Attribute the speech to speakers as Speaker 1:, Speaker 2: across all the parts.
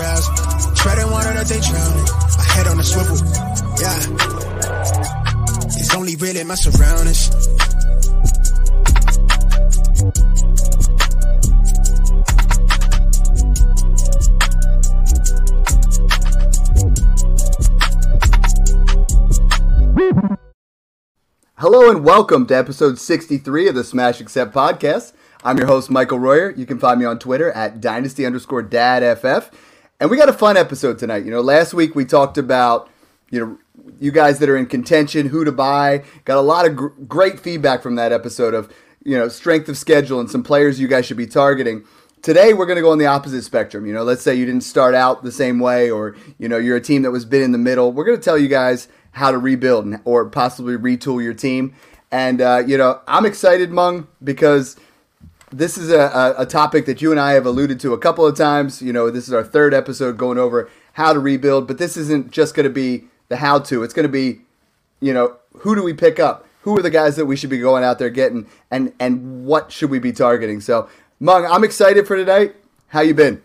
Speaker 1: crowds. Treading water that they drowning. My head on a swivel. Yeah. It's only really my surroundings.
Speaker 2: Hello and welcome to episode 63 of the Smash Accept podcast. I'm your host, Michael Royer. You can find me on Twitter at dynasty underscore dadff. And we got a fun episode tonight. You know, last week we talked about, you know, you guys that are in contention, who to buy. Got a lot of gr- great feedback from that episode of, you know, strength of schedule and some players you guys should be targeting. Today we're going to go on the opposite spectrum. You know, let's say you didn't start out the same way or, you know, you're a team that was bit in the middle. We're going to tell you guys – how to rebuild or possibly retool your team. And, uh, you know, I'm excited, Meng, because this is a, a, topic that you and I have alluded to a couple of times. You know, this is our third episode going over how to rebuild, but this isn't just going to be the how to. It's going to be, you know, who do we pick up? Who are the guys that we should be going out there getting, and and what should we be targeting? So, Meng, I'm excited for tonight. How you been?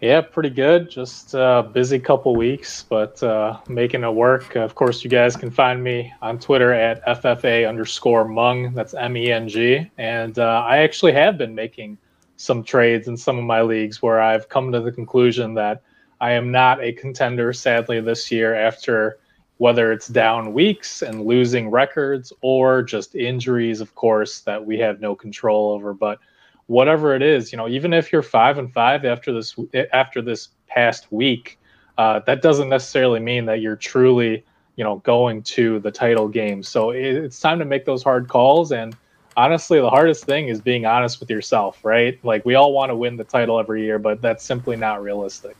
Speaker 3: Yeah, pretty good. Just a uh, busy couple weeks, but uh, making it work. Of course, you guys can find me on Twitter at FFA underscore Meng. That's M E N G. And uh, I actually have been making some trades in some of my leagues where I've come to the conclusion that I am not a contender, sadly, this year after whether it's down weeks and losing records or just injuries, of course, that we have no control over. But whatever it is, you know, even if you're five and five after this after this past week, uh, that doesn't necessarily mean that you're truly, you know, going to the title game. So it, it's time to make those hard calls. And honestly, the hardest thing is being honest with yourself, right? Like we all want to win the title every year, but that's simply not realistic.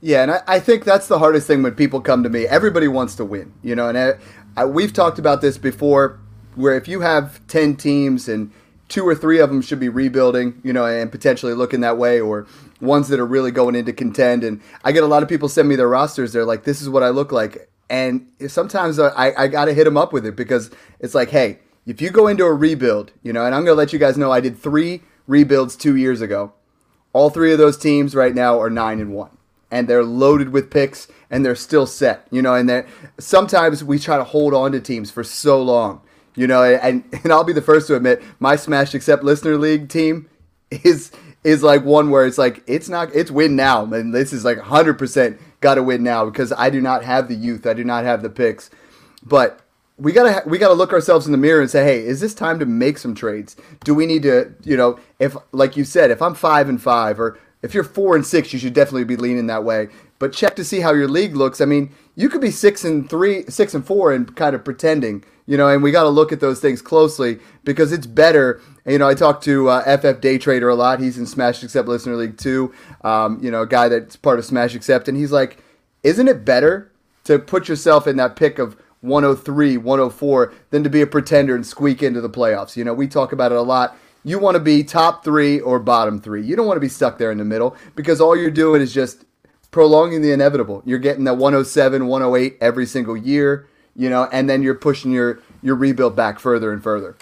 Speaker 2: Yeah, and I, I think that's the hardest thing when people come to me. Everybody wants to win, you know, and I, I, we've talked about this before, where if you have ten teams and two or three of them should be rebuilding, you know, and potentially looking that way, or ones that are really going into contend. And I get a lot of people send me their rosters. They're like, "This is what I look like," and sometimes uh, I, I got to hit them up with it because it's like, hey, if you go into a rebuild, you know, and I'm to let you guys know I did three rebuilds two years ago. All three of those teams right now are nine and one, and they're loaded with picks, and they're still set, you know. And that sometimes we try to hold on to teams for so long you know, and and I'll be the first to admit my Smash Accept Listener League team is is like one where it's like it's not it's win now, and this is like 100% got to win now because I do not have the youth, I do not have the picks, but we gotta we gotta look ourselves in the mirror and say, hey, is this time to make some trades? Do we need to, you know, if like you said, if I'm five and five, or if you're four and six, you should definitely be leaning that way. But check to see how your league looks. I mean, you could be six and three, six and four, and kind of pretending you know, and we got to look at those things closely because it's better. You know, I talk to uh, FF Day Trader a lot. He's in Smash Accept Listener League too. Um, you know, a guy that's part of Smash Accept, and he's like, isn't it better to put yourself in that pick of 103, 104 than to be a pretender and squeak into the playoffs? You know, we talk about it a lot. You want to be top three or bottom three. You don't want to be stuck there in the middle because all you're doing is just prolonging the inevitable. You're getting that 107, 108 every single year you know, and then you're pushing your your rebuild back further and further.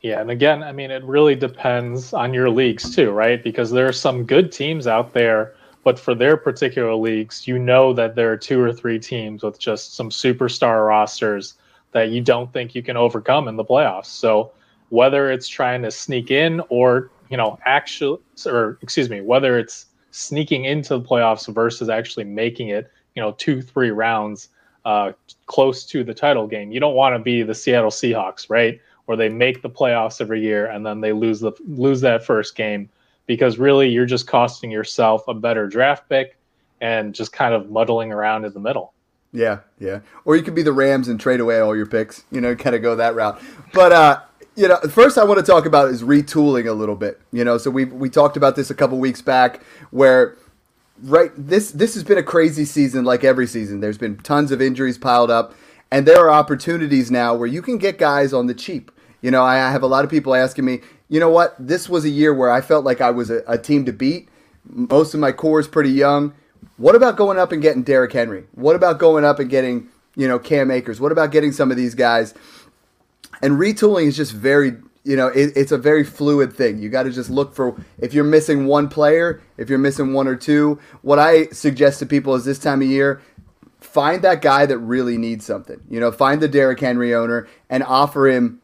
Speaker 3: Yeah, and again, I mean, it really depends on your leagues too, right? Because there are some good teams out there, but for their particular leagues, you know that there are two or three teams with just some superstar rosters that you don't think you can overcome in the playoffs. So whether it's trying to sneak in or, you know, actually, or excuse me, whether it's sneaking into the playoffs versus actually making it, you know two three rounds uh, close to the title game. You don't want to be the Seattle Seahawks, right? Where they make the playoffs every year and then they lose the lose that first game because really you're just costing yourself a better draft pick and just kind of muddling around in the middle.
Speaker 2: Yeah, yeah. Or you could be the Rams and trade away all your picks, you know, kind of go that route. But uh you know, first I want to talk about is retooling a little bit. You know, so we we talked about this a couple weeks back where right this this has been a crazy season like every season there's been tons of injuries piled up and there are opportunities now where you can get guys on the cheap you know i have a lot of people asking me you know what this was a year where i felt like i was a, a team to beat most of my core is pretty young what about going up and getting Derrick Henry? What about going up and getting, you know, Cam Akers? What about getting some of these guys? And retooling is just very you know, it, it's a very fluid thing. You got to just look for if you're missing one player, if you're missing one or two. What I suggest to people is this time of year, find that guy that really needs something. You know, find the Derrick Henry owner and offer him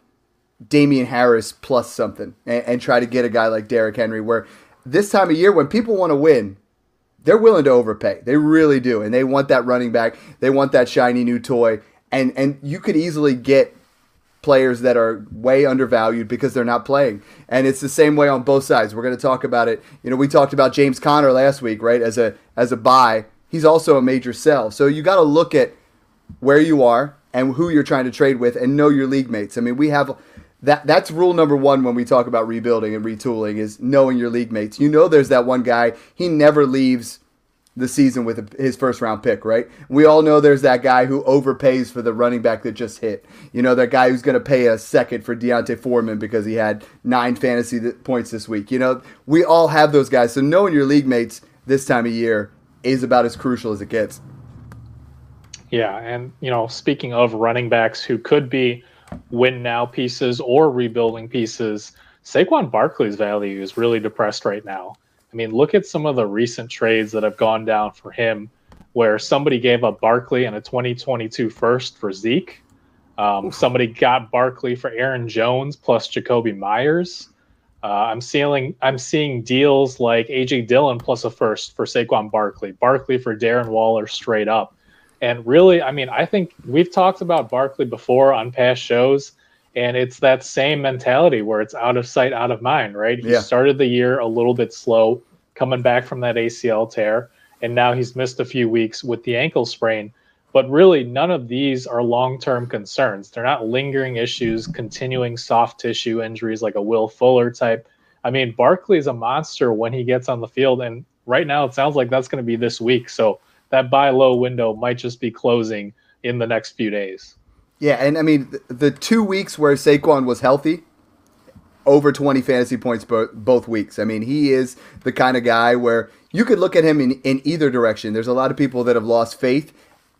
Speaker 2: Damien Harris plus something and, and try to get a guy like Derrick Henry where this time of year when people want to win, they're willing to overpay. They really do. And they want that running back. They want that shiny new toy. And and you could easily get players that are way undervalued because they're not playing. And it's the same way on both sides. We're going to talk about it. You know, we talked about James Conner last week, right? As a as a buy, he's also a major sell. So you got to look at where you are and who you're trying to trade with and know your league mates. I mean, we have that that's rule number 1 when we talk about rebuilding and retooling is knowing your league mates. You know there's that one guy, he never leaves the season with his first round pick, right? We all know there's that guy who overpays for the running back that just hit. You know, that guy who's going to pay a second for D'Onta Foreman because he had nine fantasy points this week. You know, we all have those guys. So knowing your league mates this time of year is about as crucial as it gets.
Speaker 3: Yeah, and you know, speaking of running backs who could be win now pieces or rebuilding pieces, Saquon Barkley's value is really depressed right now. I mean, look at some of the recent trades that have gone down for him, where somebody gave up Barkley and a 2022 first for Zeke. Um, somebody got Barkley for Aaron Jones plus Jakobi Meyers. Uh, I'm seeing I'm seeing deals like AJ Dillon plus a first for Saquon Barkley, Barkley for Darren Waller straight up. And really, I mean, I think we've talked about Barkley before on past shows, and it's that same mentality where it's out of sight, out of mind, right? He yeah. started the year a little bit slow, coming back from that ACL tear, and now he's missed a few weeks with the ankle sprain. But really, none of these are long term concerns. They're not lingering issues, continuing soft tissue injuries like a Will Fuller type. I mean, Barkley is a monster when he gets on the field, and right now it sounds like that's going to be this week. So that buy low window might just be closing in the next few days.
Speaker 2: Yeah, and I mean the two weeks where Saquon was healthy, over 20 fantasy points both, both weeks. I mean, he is the kind of guy where you could look at him in, in either direction. There's a lot of people that have lost faith.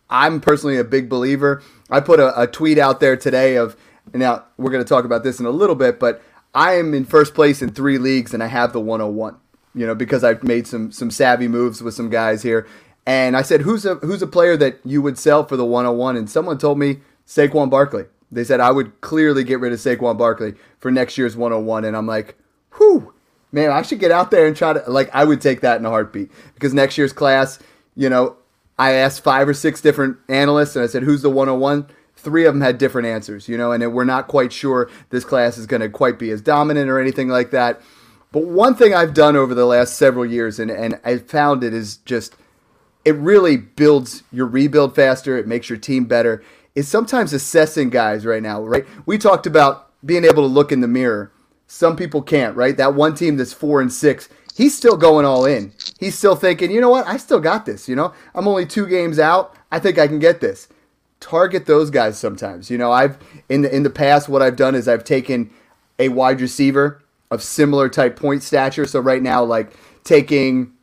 Speaker 2: I'm personally a big believer. I put a, a tweet out there today of, now we're going to talk about this in a little bit, but I am in first place in three leagues and I have the 101 you know, because I've made some some savvy moves with some guys here. And I said, "Who's a who's a player that you would sell for the 101?" And someone told me Saquon Barkley. They said I would clearly get rid of Saquon Barkley for next year's 101, and I'm like, "Whew, man, I should get out there and try to like I would take that in a heartbeat because next year's class, you know, I asked five or six different analysts and I said, "Who's the 101?" Three of them had different answers, you know, and we're not quite sure this class is going to quite be as dominant or anything like that. But one thing I've done over the last several years, and, and I found it is just it really builds your rebuild faster. It makes your team better. Is sometimes assessing guys right now, right? We talked about being able to look in the mirror. Some people can't, right? That one team that's four and six, he's still going all in. He's still thinking, you know what? I still got this. You know, I'm only two games out. I think I can get this. Target those guys sometimes. You know, I've in the in the past, what I've done is I've taken a wide receiver of similar type point stature. So right now, like taking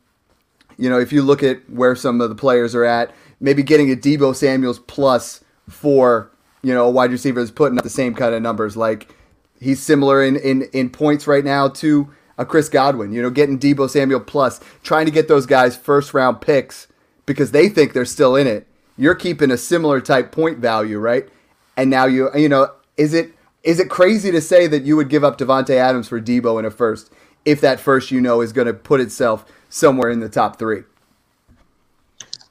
Speaker 2: you know, if you look at where some of the players are at, maybe getting a Deebo Samuels plus for, you know, a wide receiver is putting up the same kind of numbers. Like he's similar in, in, in points right now to a Chris Godwin, you know, getting Deebo Samuel plus, trying to get those guys first round picks because they think they're still in it. You're keeping a similar type point value, right? And now you, you know, is it is it crazy to say that you would give up Davante Adams for Deebo in a first if that first you know is going to put itself somewhere in the top three.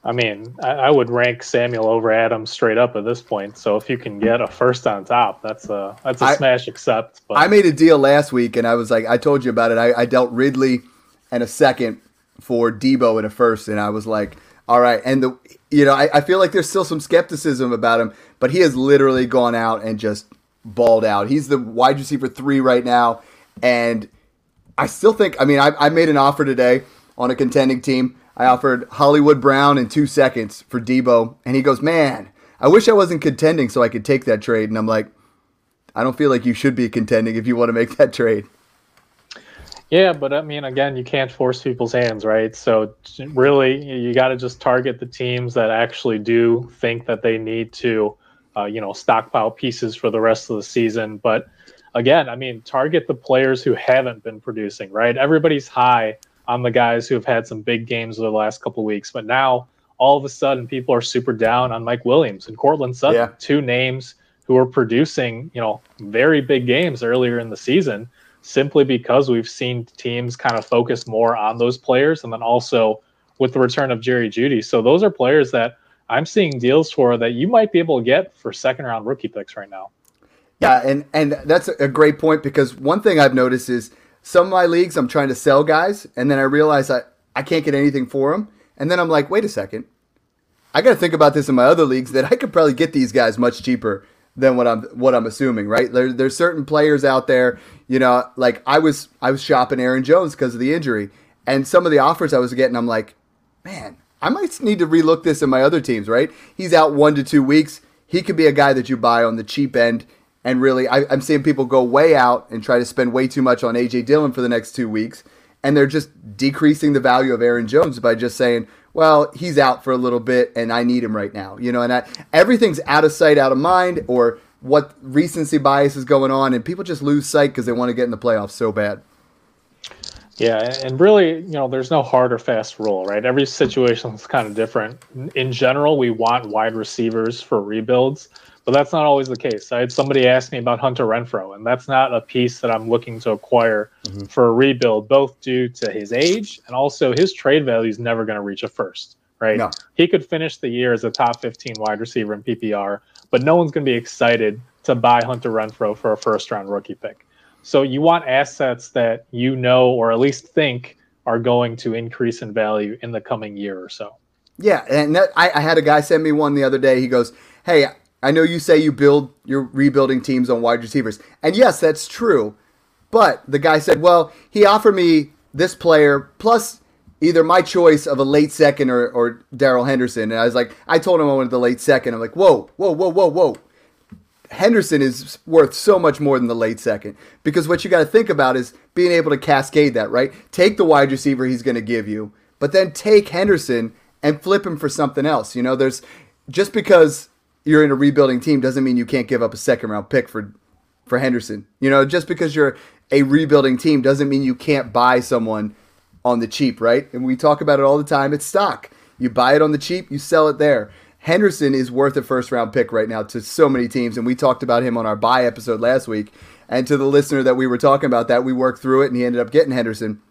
Speaker 3: I mean, I, I, would rank Samuel over Adams straight up at this point. So if you can get a first on top, that's a that's a I, smash accept.
Speaker 2: But. I made a deal last week, and I was like, I told you about it. I, I dealt Ridley and a second for Deebo in a first, and I was like, all right. And the you know, I, I feel like there's still some skepticism about him, but he has literally gone out and just balled out. He's the wide receiver three right now, and I still think. I mean, I, I made an offer today on a contending team. I offered Hollywood Brown in two seconds for Deebo, and he goes, "Man, I wish I wasn't contending so I could take that trade." And I'm like, "I don't feel like you should be contending if you want to make that trade."
Speaker 3: Yeah, but I mean, again, you can't force people's hands, right? So really, you got to just target the teams that actually do think that they need to, uh, you know, stockpile pieces for the rest of the season. But again, I mean, target the players who haven't been producing, right? Everybody's high on the guys who have had some big games over the last couple weeks, but now all of a sudden people are super down on Mike Williams and Courtland Sutton, yeah. two names who are producing, you know, very big games earlier in the season simply because we've seen teams kind of focus more on those players and then also with the return of Jerry Jeudy. So those are players that I'm seeing deals for that you might be able to get for second round rookie picks right now.
Speaker 2: Yeah, and and that's a great point because one thing I've noticed is some of my leagues I'm trying to sell guys and then I realize I I can't get anything for them and then I'm like, "Wait a second. I got to think about this in my other leagues that I could probably get these guys much cheaper than what I'm what I'm assuming, right? There, there's certain players out there, you know, like I was I was shopping Aaron Jones because of the injury, and some of the offers I was getting, I'm like, man, I might need to relook this in my other teams, right? He's out one to two weeks. He could be a guy that you buy on the cheap end. And really, I, I'm seeing people go way out and try to spend way too much on A.J. Dillon for the next two weeks. And they're just decreasing the value of Aaron Jones by just saying, well, he's out for a little bit and I need him right now. You know, and I, everything's out of sight, out of mind, or what recency bias is going on. And people just lose sight because they want to get in the playoffs so bad.
Speaker 3: Yeah, and really, you know, there's no hard or fast rule, right? Every situation is kind of different. In general, we want wide receivers for rebuilds, but that's not always the case. I had somebody ask me about Hunter Renfrow, and that's not a piece that I'm looking to acquire mm-hmm. for a rebuild, both due to his age and also his trade value is never going to reach a first, right? No. He could finish the year as a top 15 wide receiver in PPR, but no one's going to be excited to buy Hunter Renfrow for a first round rookie pick. So you want assets that you know or at least think are going to increase in value in the coming year or so.
Speaker 2: Yeah, and that, I, I had a guy send me one the other day. He goes, "Hey, I know you say you build your rebuilding teams on wide receivers, and yes, that's true. But the guy said, well, he offered me this player plus either my choice of a late second or, or Darrell Henderson. And I was like, I told him I wanted the late second. I'm like, whoa, whoa, whoa, whoa, whoa. Henderson is worth so much more than the late second because what you got to think about is being able to cascade that, right? Take the wide receiver he's going to give you, but then take Henderson and flip him for something else. You know, there's just because you're in a rebuilding team doesn't mean you can't give up a second round pick for for Henderson. You know, just because you're a rebuilding team doesn't mean you can't buy someone on the cheap, right? And we talk about it all the time. It's stock. You buy it on the cheap, you sell it there. Henderson is worth a first round pick right now to so many teams, and we talked about him on our buy episode last week. And to the listener that we were talking about that, we worked through it, and he ended up getting Henderson.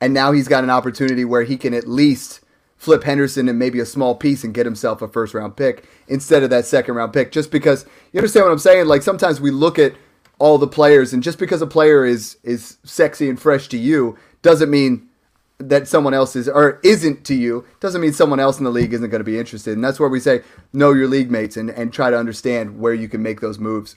Speaker 2: And now he's got an opportunity where he can at least flip Henderson and maybe a small piece and get himself a first round pick instead of that second round pick. Just because you understand what I'm saying? Like sometimes we look at all the players, and just because a player is is sexy and fresh to you doesn't mean that someone else is or isn't to you doesn't mean someone else in the league isn't going to be interested. And that's where we say know your league mates and, and try to understand where you can make those moves.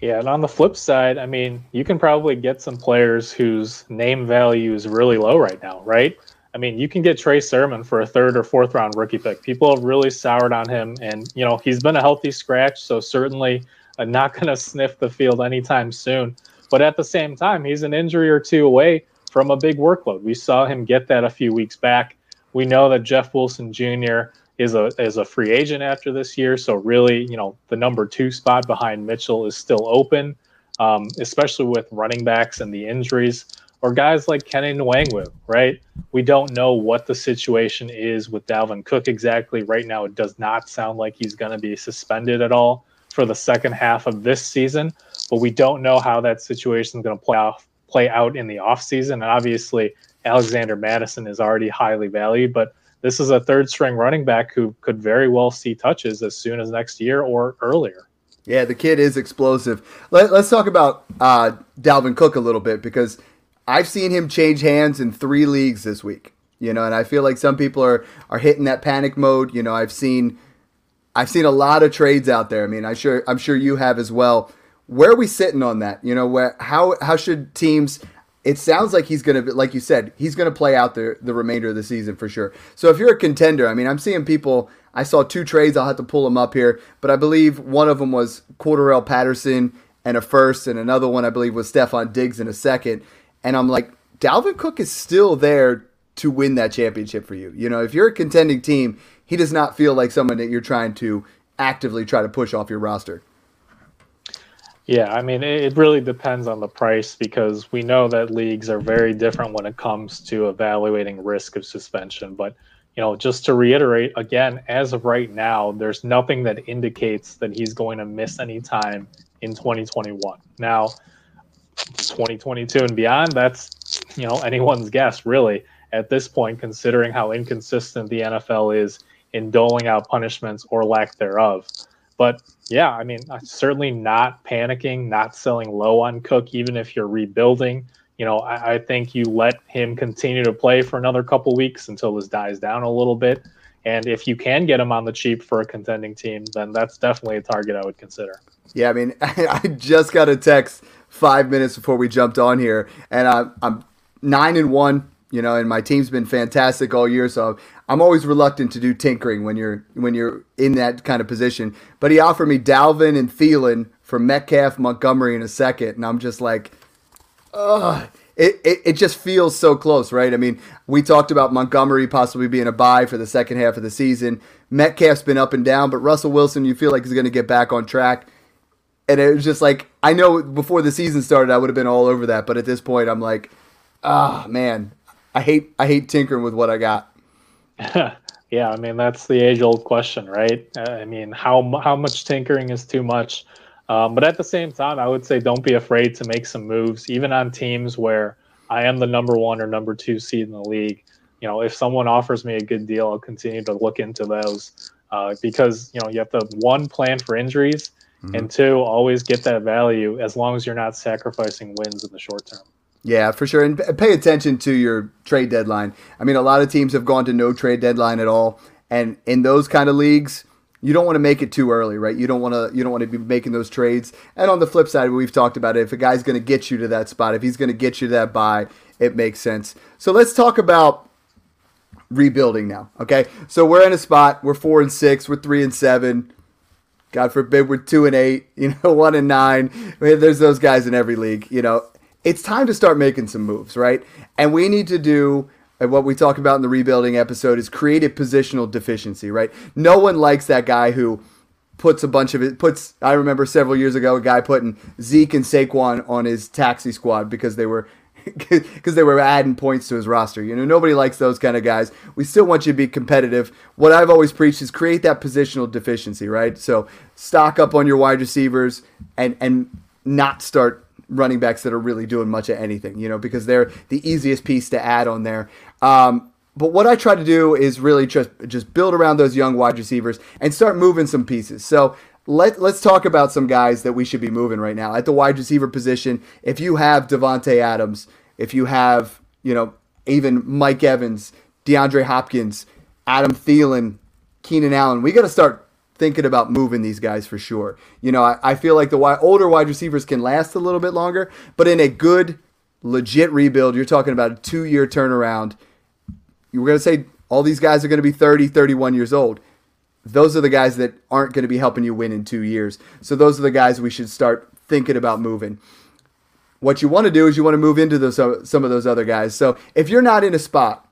Speaker 3: Yeah, and on the flip side, I mean, you can probably get some players whose name value is really low right now, right? I mean, you can get Trey Sermon for a third or fourth round rookie pick. People have really soured on him, and you know he's been a healthy scratch, so certainly uh, not going to sniff the field anytime soon. But at the same time, he's an injury or two away from a big workload. We saw him get that a few weeks back. We know that Jeff Wilson Jr. is a is a free agent after this year, so really, you know, the number two spot behind Mitchell is still open, um, especially with running backs and the injuries or guys like Kenny Nwangwu, right? We don't know what the situation is with Dalvin Cook exactly. Right now, it does not sound like he's going to be suspended at all for the second half of this season, but we don't know how that situation is going to play off play out in the offseason. And obviously, Alexander Mattison is already highly valued, but this is a third string running back who could very well see touches as soon as next year or earlier.
Speaker 2: Yeah, the kid is explosive. Let, us talk about uh, Dalvin Cook a little bit because I've seen him change hands in three leagues this week. You know, and I feel like some people are are hitting that panic mode. You know, I've seen I've seen a lot of trades out there. I mean, I sure I'm sure you have as well. Where are we sitting on that? You know, where how how should teams? It sounds like he's going to, like you said, he's going to play out the the remainder of the season for sure. So if you're a contender, I mean, I'm seeing people. I saw two trades. I'll have to pull them up here, but I believe one of them was Cordarrelle Patterson and a first, and another one I believe was Stefon Diggs in a second. And I'm like, Dalvin Cook is still there to win that championship for you. You know, if you're a contending team, he does not feel like someone that you're trying to actively try to push off your roster.
Speaker 3: Yeah, I mean, it really depends on the price because we know that leagues are very different when it comes to evaluating risk of suspension. But, you know, just to reiterate again, as of right now, there's nothing that indicates that he's going to miss any time in 2021. Now, 2022 and beyond, that's, you know, anyone's guess, really, at this point, considering how inconsistent the NFL is in doling out punishments or lack thereof. But yeah, I mean, certainly not panicking, not selling low on Cook, even if you're rebuilding. You know, I, I think you let him continue to play for another couple weeks until this dies down a little bit. And if you can get him on the cheap for a contending team, then that's definitely a target I would consider.
Speaker 2: Yeah, I mean, I just got a text five minutes before we jumped on here, and I'm, I'm nine and one you know, and my team's been fantastic all year. So I'm always reluctant to do tinkering when you're when you're in that kind of position. But he offered me Dalvin and Thielen for Metcalf, Montgomery in a second, and I'm just like, ugh. It, it, it just feels so close, right? I mean, we talked about Montgomery possibly being a buy for the second half of the season. Metcalf's been up and down, but Russell Wilson, you feel like he's going to get back on track. And it was just like, I know before the season started, I would have been all over that. But at this point, I'm like, ah, oh, man, I hate I hate tinkering with what I got.
Speaker 3: yeah, I mean that's the age old question, right? Uh, I mean, how how much tinkering is too much? Um, but at the same time, I would say don't be afraid to make some moves, even on teams where I am the number one or number two seed in the league. You know, if someone offers me a good deal, I'll continue to look into those uh, because you know you have to one plan for injuries, mm-hmm. and two always get that value as long as you're not sacrificing wins in the short term.
Speaker 2: Yeah, for sure. And pay attention to your trade deadline. I mean, a lot of teams have gone to no trade deadline at all. And in those kind of leagues, you don't want to make it too early, right? You don't want to you don't want to be making those trades. And on the flip side, we've talked about it. If a guy's going to get you to that spot, if he's going to get you to that buy, it makes sense. So let's talk about rebuilding now. Okay, so we're in a spot. We're four and six. We're three and seven. God forbid we're two and eight. You know, one and nine. I mean, there's those guys in every league. You know, it's time to start making some moves, right? And we need to do uh, what we talk about in the rebuilding episode is create a positional deficiency, right? No one likes that guy who puts a bunch of it puts I remember several years ago a guy putting Zeke and Saquon on his taxi squad because they were because they were adding points to his roster. You know, nobody likes those kind of guys. We still want you to be competitive. What I've always preached is create that positional deficiency, right? So stock up on your wide receivers and and not start running backs that are really doing much of anything, you know, because they're the easiest piece to add on there. Um, but what I try to do is really just just build around those young wide receivers and start moving some pieces. So let let's talk about some guys that we should be moving right now at the wide receiver position. If you have Davante Adams, if you have you know even Mike Evans, DeAndre Hopkins, Adam Thielen, Keenan Allen, we got to start thinking about moving these guys for sure. You know, I, I feel like the wide, older wide receivers can last a little bit longer, but in a good, legit rebuild, you're talking about a two year turnaround. You were going to say all these guys are going to be 30, 31 years old. Those are the guys that aren't going to be helping you win in two years. So those are the guys we should start thinking about moving. What you want to do is you want to move into those, uh, some of those other guys. So if you're not in a spot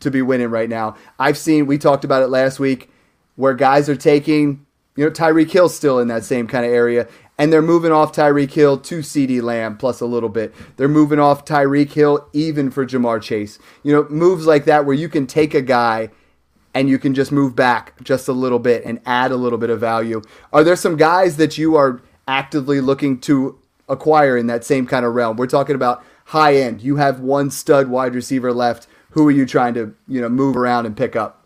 Speaker 2: to be winning right now, I've seen, we talked about it last week where guys are taking, you know, Tyreek Hill still in that same kind of area, and they're moving off Tyreek Hill to CeeDee Lamb plus a little bit. They're moving off Tyreek Hill even for Ja'Marr Chase. You know, moves like that where you can take a guy and you can just move back just a little bit and add a little bit of value. Are there some guys that you are actively looking to acquire in that same kind of realm? We're talking about high end. You have one stud wide receiver left. Who are you trying to, you know, move around and pick up?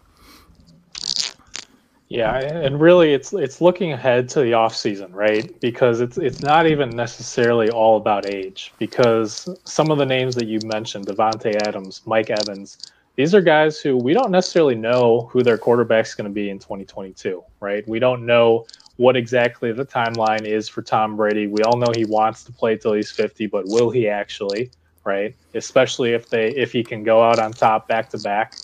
Speaker 3: Yeah, and really it's it's looking ahead to the off season, right? Because it's it's not even necessarily all about age because some of the names that you mentioned, Davante Adams, Mike Evans, these are guys who we don't necessarily know who their quarterback's going to be in 2022, right? We don't know what exactly the timeline is for Tom Brady. We all know he wants to play till he's 50, but will he actually, right? Especially if they if he can go out on top back to back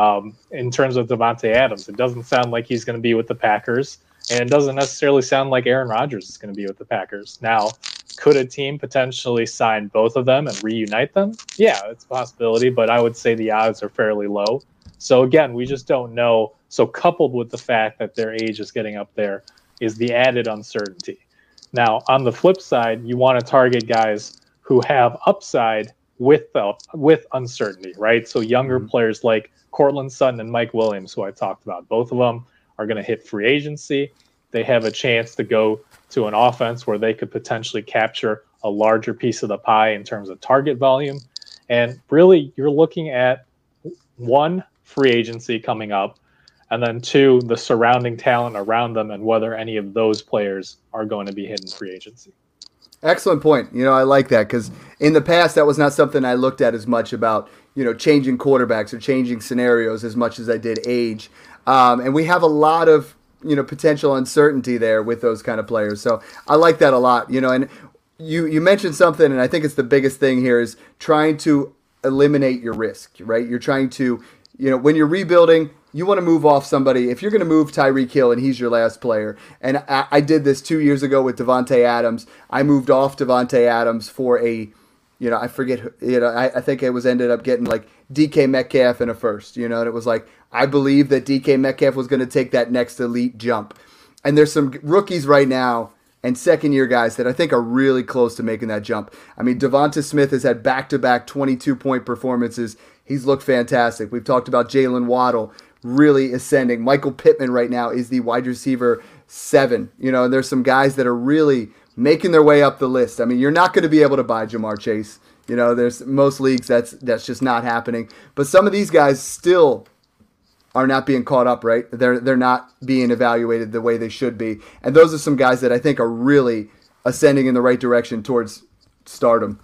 Speaker 3: um, in terms of Davante Adams. It doesn't sound like he's going to be with the Packers, and it doesn't necessarily sound like Aaron Rodgers is going to be with the Packers. Now, could a team potentially sign both of them and reunite them? Yeah, it's a possibility, but I would say the odds are fairly low. So again, we just don't know. So coupled with the fact that their age is getting up there is the added uncertainty. Now, on the flip side, you want to target guys who have upside with uh, with uncertainty, right? So younger mm-hmm. players like Courtland Sutton and Mike Williams, who I talked about, both of them are going to hit free agency. They have a chance to go to an offense where they could potentially capture a larger piece of the pie in terms of target volume. And really, you're looking at one free agency coming up, and then two, the surrounding talent around them and whether any of those players are going to be hitting free agency.
Speaker 2: Excellent point. You know, I like that because in the past, that was not something I looked at as much about, you know, changing quarterbacks or changing scenarios as much as I did age. Um, and we have a lot of, you know, potential uncertainty there with those kind of players. So I like that a lot, you know, and you, you mentioned something, and I think it's the biggest thing here is trying to eliminate your risk, right? You're trying to, you know, when you're rebuilding, you want to move off somebody. If you're going to move Tyreek Hill and he's your last player, and I, I did this two years ago with Davante Adams. I moved off Davante Adams for a, you know, I forget, you know, I, I think it was ended up getting like DK Metcalf in a first, you know, and it was like I believe that DK Metcalf was going to take that next elite jump. And there's some rookies right now and second year guys that I think are really close to making that jump. I mean, Devonta Smith has had back to back 22 point performances. He's looked fantastic. We've talked about Jaylen Waddle really ascending. Michael Pittman right now is the wide receiver seven. You know, and there's some guys that are really making their way up the list. I mean, you're not going to be able to buy Ja'Marr Chase. You know, there's most leagues that's that's just not happening. But some of these guys still are not being caught up, right? They're they're not being evaluated the way they should be. And those are some guys that I think are really ascending in the right direction towards stardom.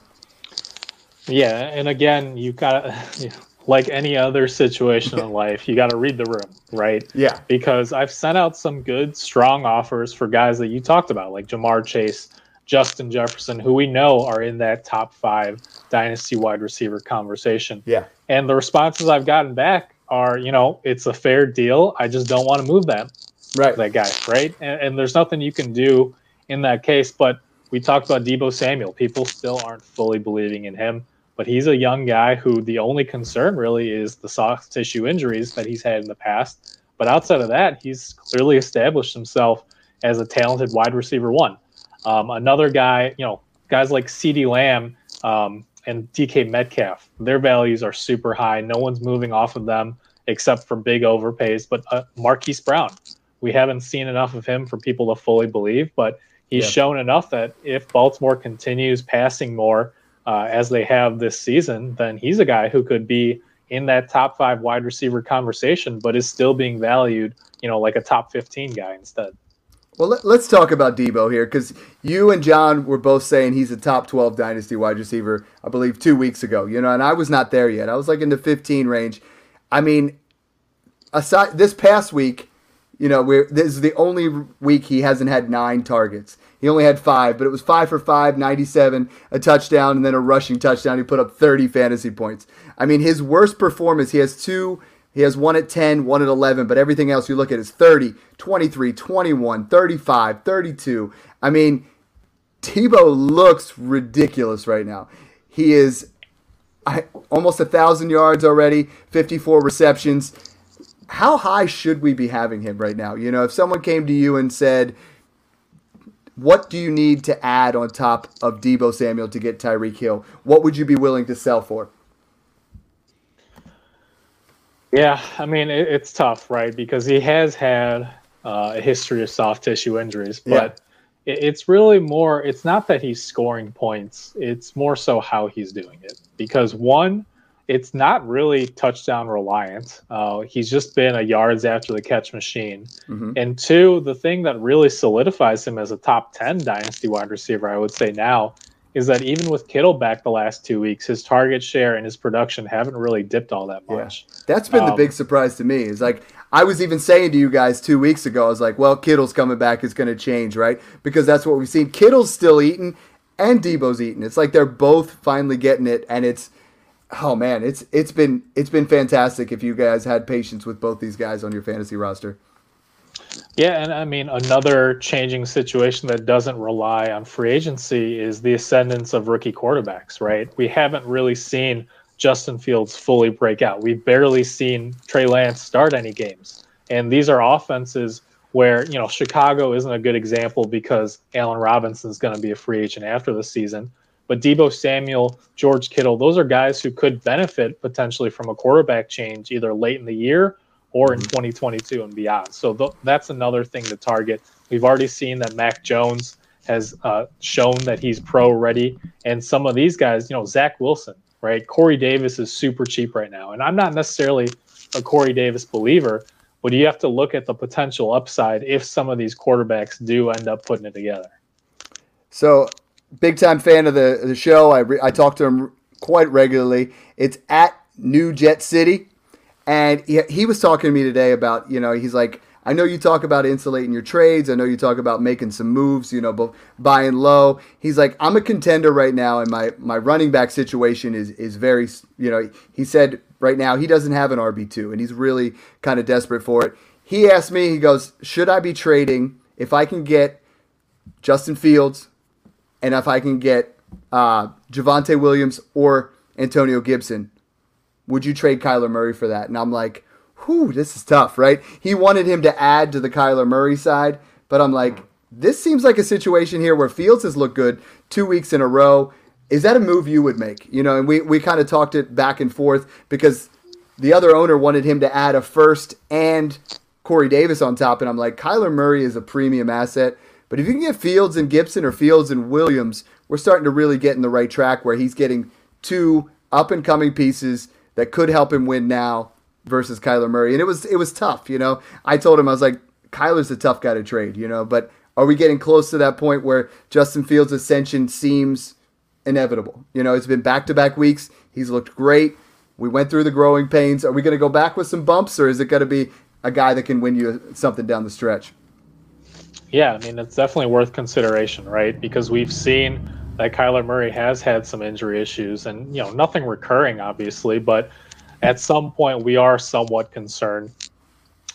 Speaker 3: Yeah, and again, you got like any other situation in life, you got to read the room, right?
Speaker 2: Yeah.
Speaker 3: Because I've sent out some good, strong offers for guys that you talked about, like Ja'Marr Chase, Justin Jefferson, who we know are in that top five dynasty wide receiver conversation.
Speaker 2: Yeah.
Speaker 3: And the responses I've gotten back are, you know, it's a fair deal. I just don't want to move that,
Speaker 2: right?
Speaker 3: That guy, right? And, and there's nothing you can do in that case. But we talked about Deebo Samuel. People still aren't fully believing in him but he's a young guy who the only concern really is the soft tissue injuries that he's had in the past. But outside of that, he's clearly established himself as a talented wide receiver one. Um, another guy, you know, guys like CeeDee Lamb um, and DK Metcalf, their values are super high. No one's moving off of them except for big overpays. But uh, Marquise Brown, we haven't seen enough of him for people to fully believe, but he's yeah. shown enough that if Baltimore continues passing more, uh, as they have this season, then he's a guy who could be in that top five wide receiver conversation, but is still being valued, you know, like a top 15 guy instead.
Speaker 2: Well, let, us talk about Deebo here because you and John were both saying he's a top 12 dynasty wide receiver, I believe, two weeks ago, you know, and I was not there yet. I was like in the 15 range. I mean, aside this past week, you know, this is the only week he hasn't had nine targets. He only had five, but it was five for five, 97, a touchdown, and then a rushing touchdown. He put up 30 fantasy points. I mean, his worst performance, he has two. He has one at 10, one at 11, but everything else you look at is 30, 23, 21, 35, 32. I mean, Deebo looks ridiculous right now. He is almost a thousand yards already, 54 receptions. How high should we be having him right now? You know, if someone came to you and said, what do you need to add on top of Deebo Samuel to get Tyreek Hill? What would you be willing to sell for?
Speaker 3: Yeah, I mean it, it's tough, right? Because he has had uh, a history of soft tissue injuries, but yeah. it, it's really more. It's not that he's scoring points; it's more so how he's doing it. Because one, it's not really touchdown reliant. Uh, he's just been a yards after the catch machine. Mm-hmm. And two, the thing that really solidifies him as a top 10 dynasty wide receiver, I would say now, is that even with Kittle back the last two weeks, his target share and his production haven't really dipped all that much.
Speaker 2: Yeah. That's been um, the big surprise to me. Is like I was even saying to you guys two weeks ago, I was like, well, Kittle's coming back, it's going to change, right? Because that's what we've seen. Kittle's still eating and Deebo's eating. It's like they're both finally getting it, and it's oh man, it's it's been it's been fantastic if you guys had patience with both these guys on your fantasy roster.
Speaker 3: Yeah, and I mean another changing situation that doesn't rely on free agency is the ascendance of rookie quarterbacks, right? We haven't really seen Justin Fields fully break out. We've barely seen Trey Lance start any games. And these are offenses where you know Chicago isn't a good example because Allen Robinson is going to be a free agent after the season. But Deebo Samuel, George Kittle, those are guys who could benefit potentially from a quarterback change either late in the year or in 2022 and beyond. So th- that's another thing to target. We've already seen that Mac Jones has uh, shown that he's pro ready, and some of these guys, you know, Zach Wilson, right? Corey Davis is super cheap right now, and I'm not necessarily a Corey Davis believer, but you have to look at the potential upside if some of these quarterbacks do end up putting it together.
Speaker 2: So, big time fan of the the show. I re- I talk to him quite regularly. It's at New Jet City, and he, he was talking to me today about you know he's like. I know you talk about insulating your trades. I know you talk about making some moves, you know, buying low. He's like, I'm a contender right now, and my my running back situation is is very, you know. He said right now he doesn't have an RB two, and he's really kind of desperate for it. He asked me, he goes, should I be trading if I can get Justin Fields, and if I can get uh, Javonte Williams or Antonio Gibson? Would you trade Kyler Murray for that? And I'm like, whew, this is tough, right? He wanted him to add to the Kyler Murray side, but I'm like, this seems like a situation here where Fields has looked good two weeks in a row. Is that a move you would make? You know, and we, we kind of talked it back and forth because the other owner wanted him to add a first and Corey Davis on top. And I'm like, Kyler Murray is a premium asset. But if you can get Fields and Gibson or Fields and Williams, we're starting to really get in the right track where he's getting two up and coming pieces that could help him win now versus Kyler Murray. And it was it was tough, you know. I told him I was like, Kyler's a tough guy to trade, you know, but are we getting close to that point where Justin Fields' ascension seems inevitable? You know, it's been back to back weeks. He's looked great. We went through the growing pains. Are we going to go back with some bumps, or is it going to be a guy that can win you something down the stretch?
Speaker 3: Yeah, I mean, it's definitely worth consideration, right? Because we've seen that Kyler Murray has had some injury issues and, you know, nothing recurring, obviously, but at some point we are somewhat concerned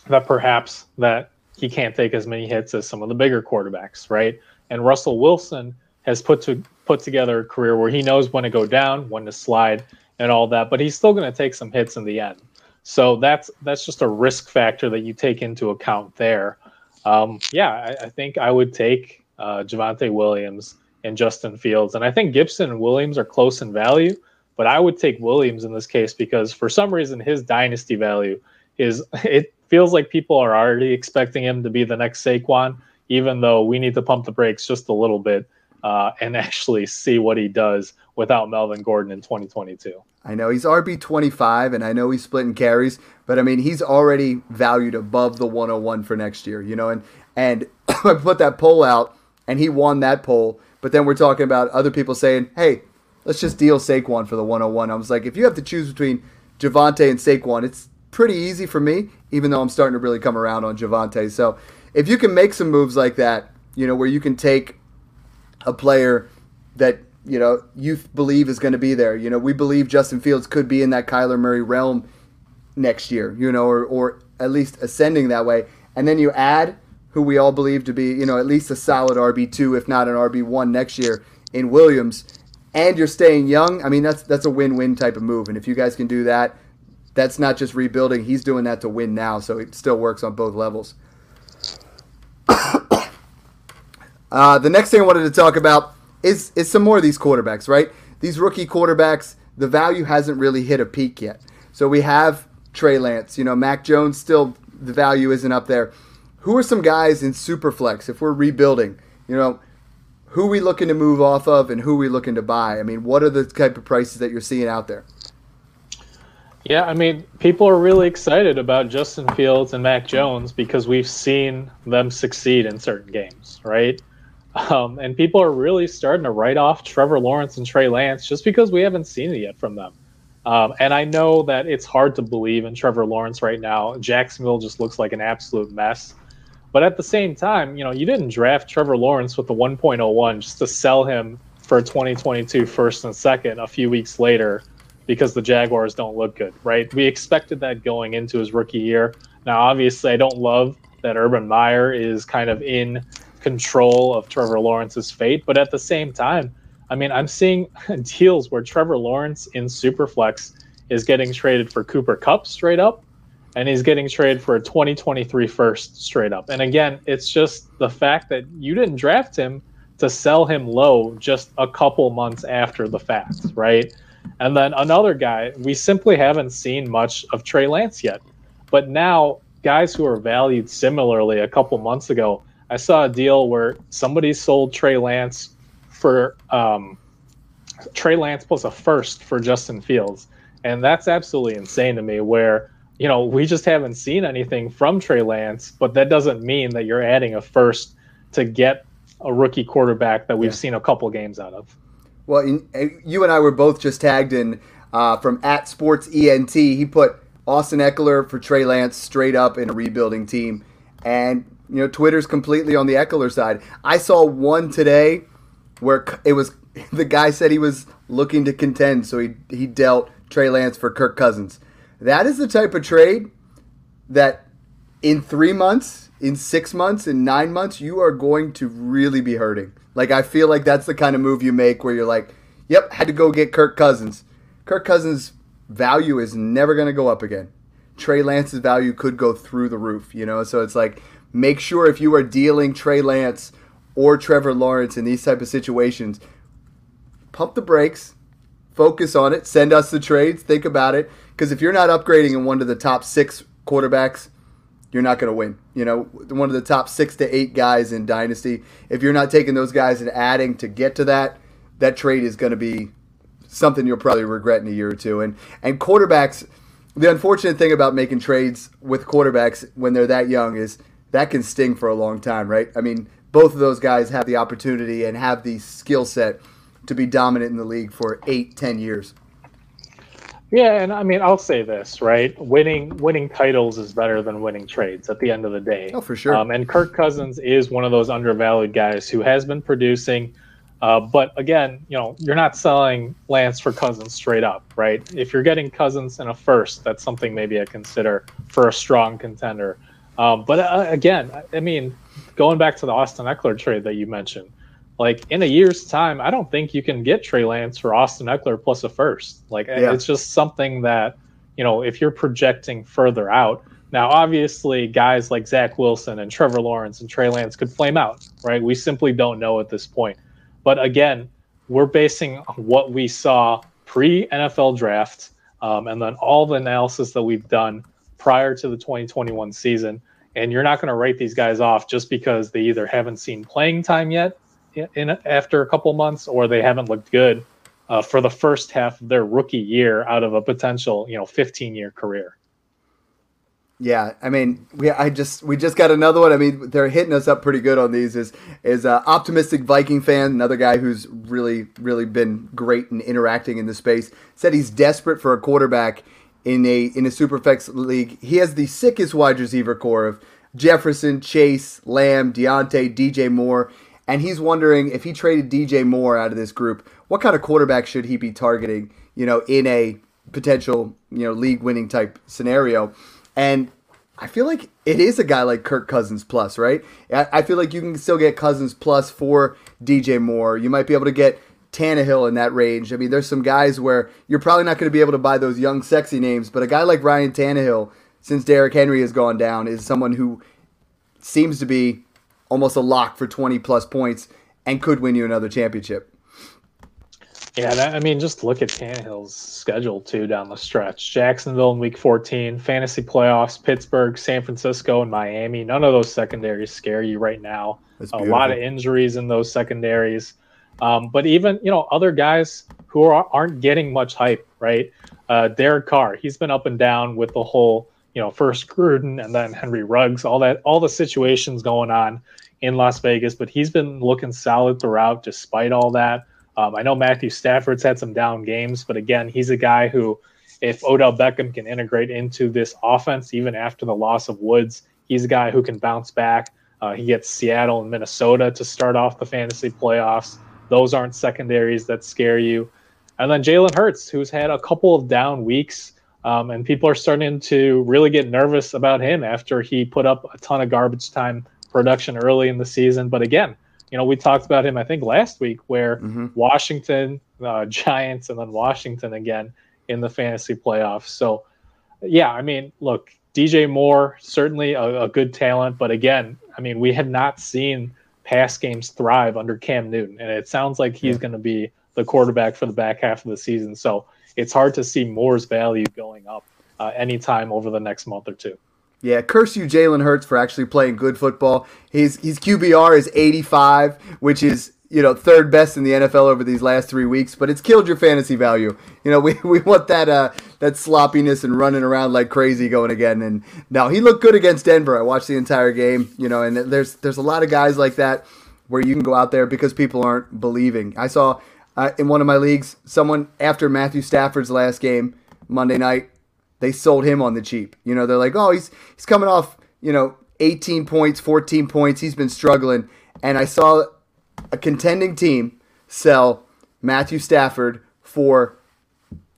Speaker 3: that perhaps that he can't take as many hits as some of the bigger quarterbacks, right? And Russell Wilson has put to put together a career where he knows when to go down, when to slide, and all that, but he's still going to take some hits in the end. So that's that's just a risk factor that you take into account there. Um, yeah, I, I, think I would take uh, Javonte Williams and Justin Fields, and I think Gibson and Williams are close in value, but I would take Williams in this case because for some reason his dynasty value is it feels like people are already expecting him to be the next Saquon, even though we need to pump the brakes just a little bit uh, and actually see what he does without Melvin Gordon in 2022.
Speaker 2: I know he's RB 25 and I know he's splitting carries, but I mean he's already valued above the 101 for next year, you know, and and I put that poll out and he won that poll, but then we're talking about other people saying, "Hey, let's just deal Saquon for the 101." I was like, if you have to choose between Javonte and Saquon, it's pretty easy for me, even though I'm starting to really come around on Javonte. So, if you can make some moves like that, you know, where you can take a player that you know you believe is going to be there. You know, we believe Justin Fields could be in that Kyler Murray realm next year. You know, or or at least ascending that way. And then you add who we all believe to be, you know, at least a solid RB two, if not an RB one next year in Williams. And you're staying young. I mean, that's that's a win-win type of move. And if you guys can do that, that's not just rebuilding. He's doing that to win now, so it still works on both levels. Uh, the next thing I wanted to talk about is is some more of these quarterbacks, right? These rookie quarterbacks, the value hasn't really hit a peak yet. So we have Trey Lance, you know, Mac Jones still the value isn't up there. Who are some guys in Superflex if we're rebuilding? You know, who we looking to move off of and who we looking to buy? I mean, what are the type of prices that you're seeing out there?
Speaker 3: Yeah, I mean, people are really excited about Justin Fields and Mac Jones because we've seen them succeed in certain games, right? Um, and people are really starting to write off Trevor Lawrence and Trey Lance just because we haven't seen it yet from them. Um, and I know that it's hard to believe in Trevor Lawrence right now. Jacksonville just looks like an absolute mess. But at the same time, you know, you didn't draft Trevor Lawrence with the 1.01 just to sell him for 2022 first and second a few weeks later because the Jaguars don't look good, right? We expected that going into his rookie year. Now, obviously, I don't love that Urban Meyer is kind of in control of Trevor Lawrence's fate. But at the same time, I mean, I'm seeing deals where Trevor Lawrence in Superflex is getting traded for Cooper Kupp straight up. and he's getting traded for a 2023 first straight up. And again, it's just the fact that you didn't draft him to sell him low just a couple months after the fact, right? And then another guy, we simply haven't seen much of Trey Lance yet. But now, guys who are valued similarly a couple months ago, I saw a deal where somebody sold Trey Lance for um, Trey Lance plus a first for Justin Fields. And that's absolutely insane to me. Where, you know, we just haven't seen anything from Trey Lance, but that doesn't mean that you're adding a first to get a rookie quarterback that we've yeah. seen a couple games out of.
Speaker 2: Well, in, you and I were both just tagged in uh, from at Sports ENT. He put Austin Ekeler for Trey Lance straight up in a rebuilding team, and you know Twitter's completely on the Ekeler side. I saw one today where it was the guy said he was looking to contend, so he he dealt Trey Lance for Kirk Cousins. That is the type of trade that in three months, in six months, in nine months, you are going to really be hurting. Like I feel like that's the kind of move you make where you're like, "Yep, had to go get Kirk Cousins." Kirk Cousins' value is never going to go up again. Trey Lance's value could go through the roof, you know. So it's like make sure if you are dealing Trey Lance or Trevor Lawrence in these type of situations, pump the brakes, focus on it, send us the trades, think about it. Because if you're not upgrading in one of the top six quarterbacks, you're not going to win. You know, one of the top six to eight guys in Dynasty. If you're not taking those guys and adding to get to that, that trade is going to be something you'll probably regret in a year or two. And and quarterbacks, the unfortunate thing about making trades with quarterbacks when they're that young is that can sting for a long time, right? I mean, both of those guys have the opportunity and have the skill set to be dominant in the league for eight, ten years.
Speaker 3: Yeah, and I mean, I'll say this, right? Winning winning titles is better than winning trades at the end of the day.
Speaker 2: Oh, for sure.
Speaker 3: Um, and Kirk Cousins is one of those undervalued guys who has been producing. Uh, but again, you know, you're not selling Lance for Cousins straight up, right? If you're getting Cousins in a first, that's something maybe I consider for a strong contender. Um, but uh, again, I mean, going back to the Austin Ekeler trade that you mentioned, like in a year's time, I don't think you can get Trey Lance for Austin Ekeler plus a first. Like yeah. it's just something that, you know, if you're projecting further out. Now, obviously, guys like Zach Wilson and Trevor Lawrence and Trey Lance could flame out, right? We simply don't know at this point. But again, we're basing what we saw pre NFL draft um, and then all the analysis that we've done prior to the 2021 season. And you're not going to write these guys off just because they either haven't seen playing time yet in after a couple months, or they haven't looked good uh, for the first half of their rookie year out of a potential, you know, 15 year career.
Speaker 2: Yeah, I mean, we I just we just got another one. I mean, they're hitting us up pretty good on these. Is is uh, optimistic Viking fan, another guy who's really really been great in interacting in the space. Said he's desperate for a quarterback in a in a superflex league. He has the sickest wide receiver corps of Jefferson, Chase, Lamb, Diontae, DJ Moore. And he's wondering if he traded DJ Moore out of this group, what kind of quarterback should he be targeting, you know, in a potential, you know, league winning type scenario. And I feel like it is a guy like Kirk Cousins plus, right? I feel like you can still get Cousins plus for DJ Moore. You might be able to get Tannehill in that range. I mean, there's some guys where you're probably not going to be able to buy those young, sexy names, but a guy like Ryan Tannehill, since Derrick Henry has gone down, is someone who seems to be almost a lock for 20 plus points and could win you another championship.
Speaker 3: Yeah, that, I mean, just look at Tannehill's schedule too down the stretch. Jacksonville in Week 14, fantasy playoffs, Pittsburgh, San Francisco, and Miami. None of those secondaries scare you right now. A lot of injuries in those secondaries, um, but even you know other guys who are, aren't getting much hype, right? Uh, Derek Carr, he's been up and down with the whole you know first Gruden and then Henry Ruggs, all that, all the situations going on in Las Vegas, but he's been looking solid throughout despite all that. Um, I know Matthew Stafford's had some down games, but again, he's a guy who, if Odell Beckham can integrate into this offense, even after the loss of Woods, he's a guy who can bounce back. Uh, he gets Seattle and Minnesota to start off the fantasy playoffs. Those aren't secondaries that scare you. And then Jalen Hurts, who's had a couple of down weeks, um, and people are starting to really get nervous about him after he put up a ton of garbage time production early in the season. But again, you know, we talked about him, I think, last week, where mm-hmm. Washington, uh, Giants, and then Washington again in the fantasy playoffs. So, yeah, I mean, look, DJ Moore, certainly a, a, good talent, but again, I mean, we had not seen pass games thrive under Cam Newton, and it sounds like he's yeah. going to be the quarterback for the back half of the season. So it's hard to see Moore's value going up uh, anytime over the next month or two.
Speaker 2: Yeah, curse you, Jalen Hurts, for actually playing good football. His his QBR is 85, which is you know third best in the NFL over these last three weeks, but it's killed your fantasy value. You know we, we want that uh, that sloppiness and running around like crazy going again. And now he looked good against Denver. I watched the entire game. You know, and there's there's a lot of guys like that where you can go out there because people aren't believing. I saw uh, in one of my leagues someone after Matthew Stafford's last game Monday night they sold him on the cheap. You know, they're like, oh, he's he's coming off, you know, 18 points, 14 points. He's been struggling. And I saw a contending team sell Matthew Stafford for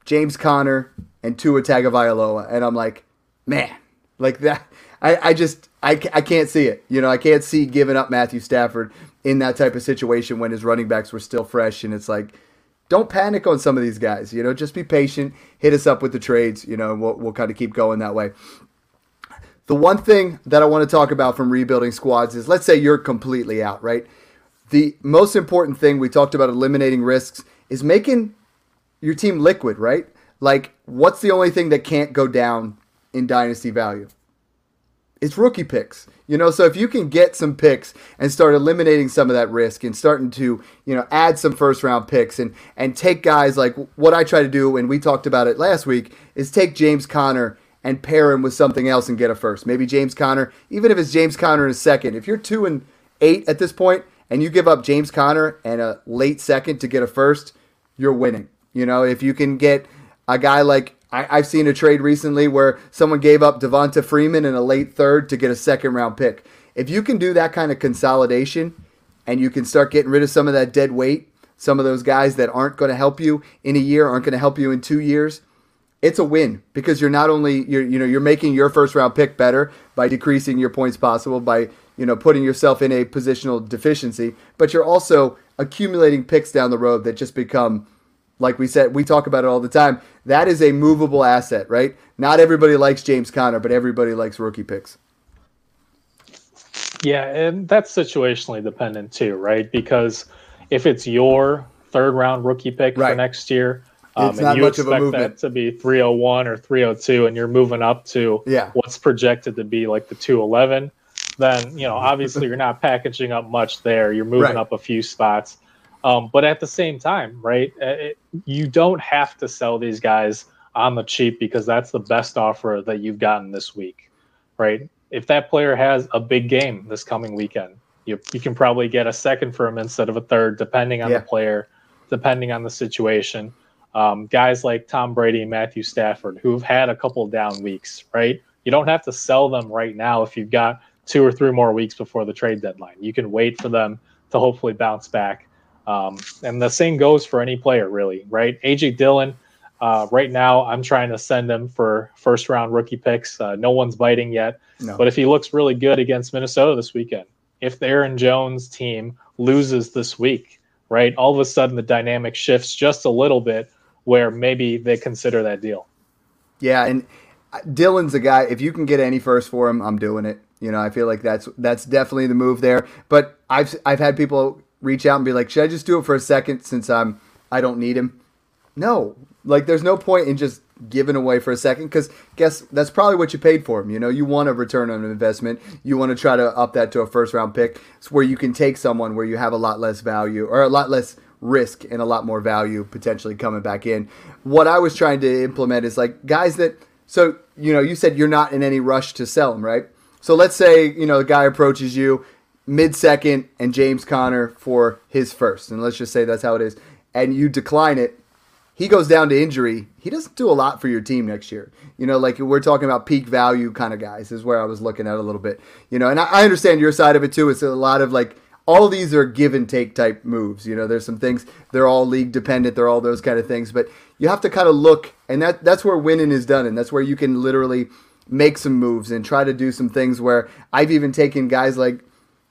Speaker 2: James Conner and Tua Tagovailoa, and I'm like, man, like that. I, I just I, I can't see it. You know, I can't see giving up Matthew Stafford in that type of situation when his running backs were still fresh, and it's like don't panic on some of these guys. You know, just be patient. Hit us up with the trades. You know, we'll, we'll kind of keep going that way. The one thing that I want to talk about from rebuilding squads is let's say you're completely out, right? The most important thing we talked about eliminating risks is making your team liquid, right? Like, what's the only thing that can't go down in dynasty value? It's rookie picks. You know, so if you can get some picks and start eliminating some of that risk and starting to, you know, add some first round picks and and take guys like what I try to do and we talked about it last week is take James Conner and pair him with something else and get a first. Maybe James Conner, even if it's James Conner in a second. If you're 2 and 8 at this point and you give up James Conner and a late second to get a first, you're winning. You know, if you can get a guy like I, have seen a trade recently where someone gave up Devonta Freeman in a late third to get a second round pick. If you can do that kind of consolidation and you can start getting rid of some of that dead weight, some of those guys that aren't going to help you in a year, aren't going to help you in two years, it's a win because you're not only you're you know you're making your first round pick better by decreasing your points possible by you know putting yourself in a positional deficiency, but you're also accumulating picks down the road that just become like we said, we talk about it all the time. That is a movable asset, right? Not everybody likes James Conner, but everybody likes rookie picks.
Speaker 3: Yeah, and that's situationally dependent too, right? Because if it's your third round rookie pick right. for next year, um, and you expect that to be 301 or 302, and you're moving up to yeah. what's projected to be like the 211, then you know obviously you're not packaging up much there. You're moving right. up a few spots. Um, but at the same time, right, uh, it, you don't have to sell these guys on the cheap because that's the best offer that you've gotten this week, right? If that player has a big game this coming weekend, you, you can probably get a second for him instead of a third, depending on yeah. the player, depending on the situation. Um, guys like Tom Brady and Matthew Stafford, who've had a couple down weeks, right? You don't have to sell them right now if you've got two or three more weeks before the trade deadline. You can wait for them to hopefully bounce back um, and the same goes for any player, really, right? AJ Dillon, uh, right now, I'm trying to send him for first round rookie picks. Uh, no one's biting yet. No. But if he looks really good against Minnesota this weekend, if the Aaron Jones team loses this week, right, all of a sudden the dynamic shifts just a little bit where maybe they consider that deal.
Speaker 2: Yeah. And uh, Dillon's a guy, if you can get any first for him, I'm doing it. You know, I feel like that's that's definitely the move there. But I've I've had people reach out and be like, should I just do it for a second since I'm I don't need him? No, like there's no point in just giving away for a second because guess that's probably what you paid for him. You know, you want a return on investment. You want to try to up that to a first round pick. It's where you can take someone where you have a lot less value or a lot less risk and a lot more value potentially coming back in. What I was trying to implement is like guys that so you know you said you're not in any rush to sell them, right? So let's say you know the guy approaches you mid second and James Conner for his first. And let's just say that's how it is. And you decline it. He goes down to injury. He doesn't do a lot for your team next year. You know, like we're talking about peak value kind of guys, is where I was looking at a little bit. You know, and I, understand your side of it too. It's a lot of like, all these are give and take type moves. You know, there's some things, they're all league dependent, they're all those kind of things. But you have to kind of look, and that that's where winning is done. And that's where you can literally make some moves and try to do some things where I've even taken guys like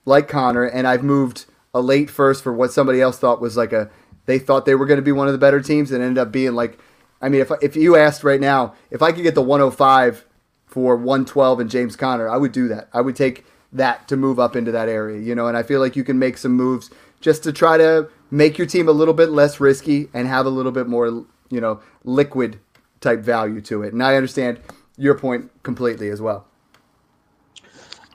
Speaker 2: like Conner and I've moved a late first for what somebody else thought was like a they thought they were going to be one of the better teams and ended up being like I mean if if you asked right now if I could get the 105 for 112 and James Conner I would do that. I would take that to move up into that area, you know, and I feel like you can make some moves just to try to make your team a little bit less risky and have a little bit more, you know, liquid type value to it. And I understand your point completely as well.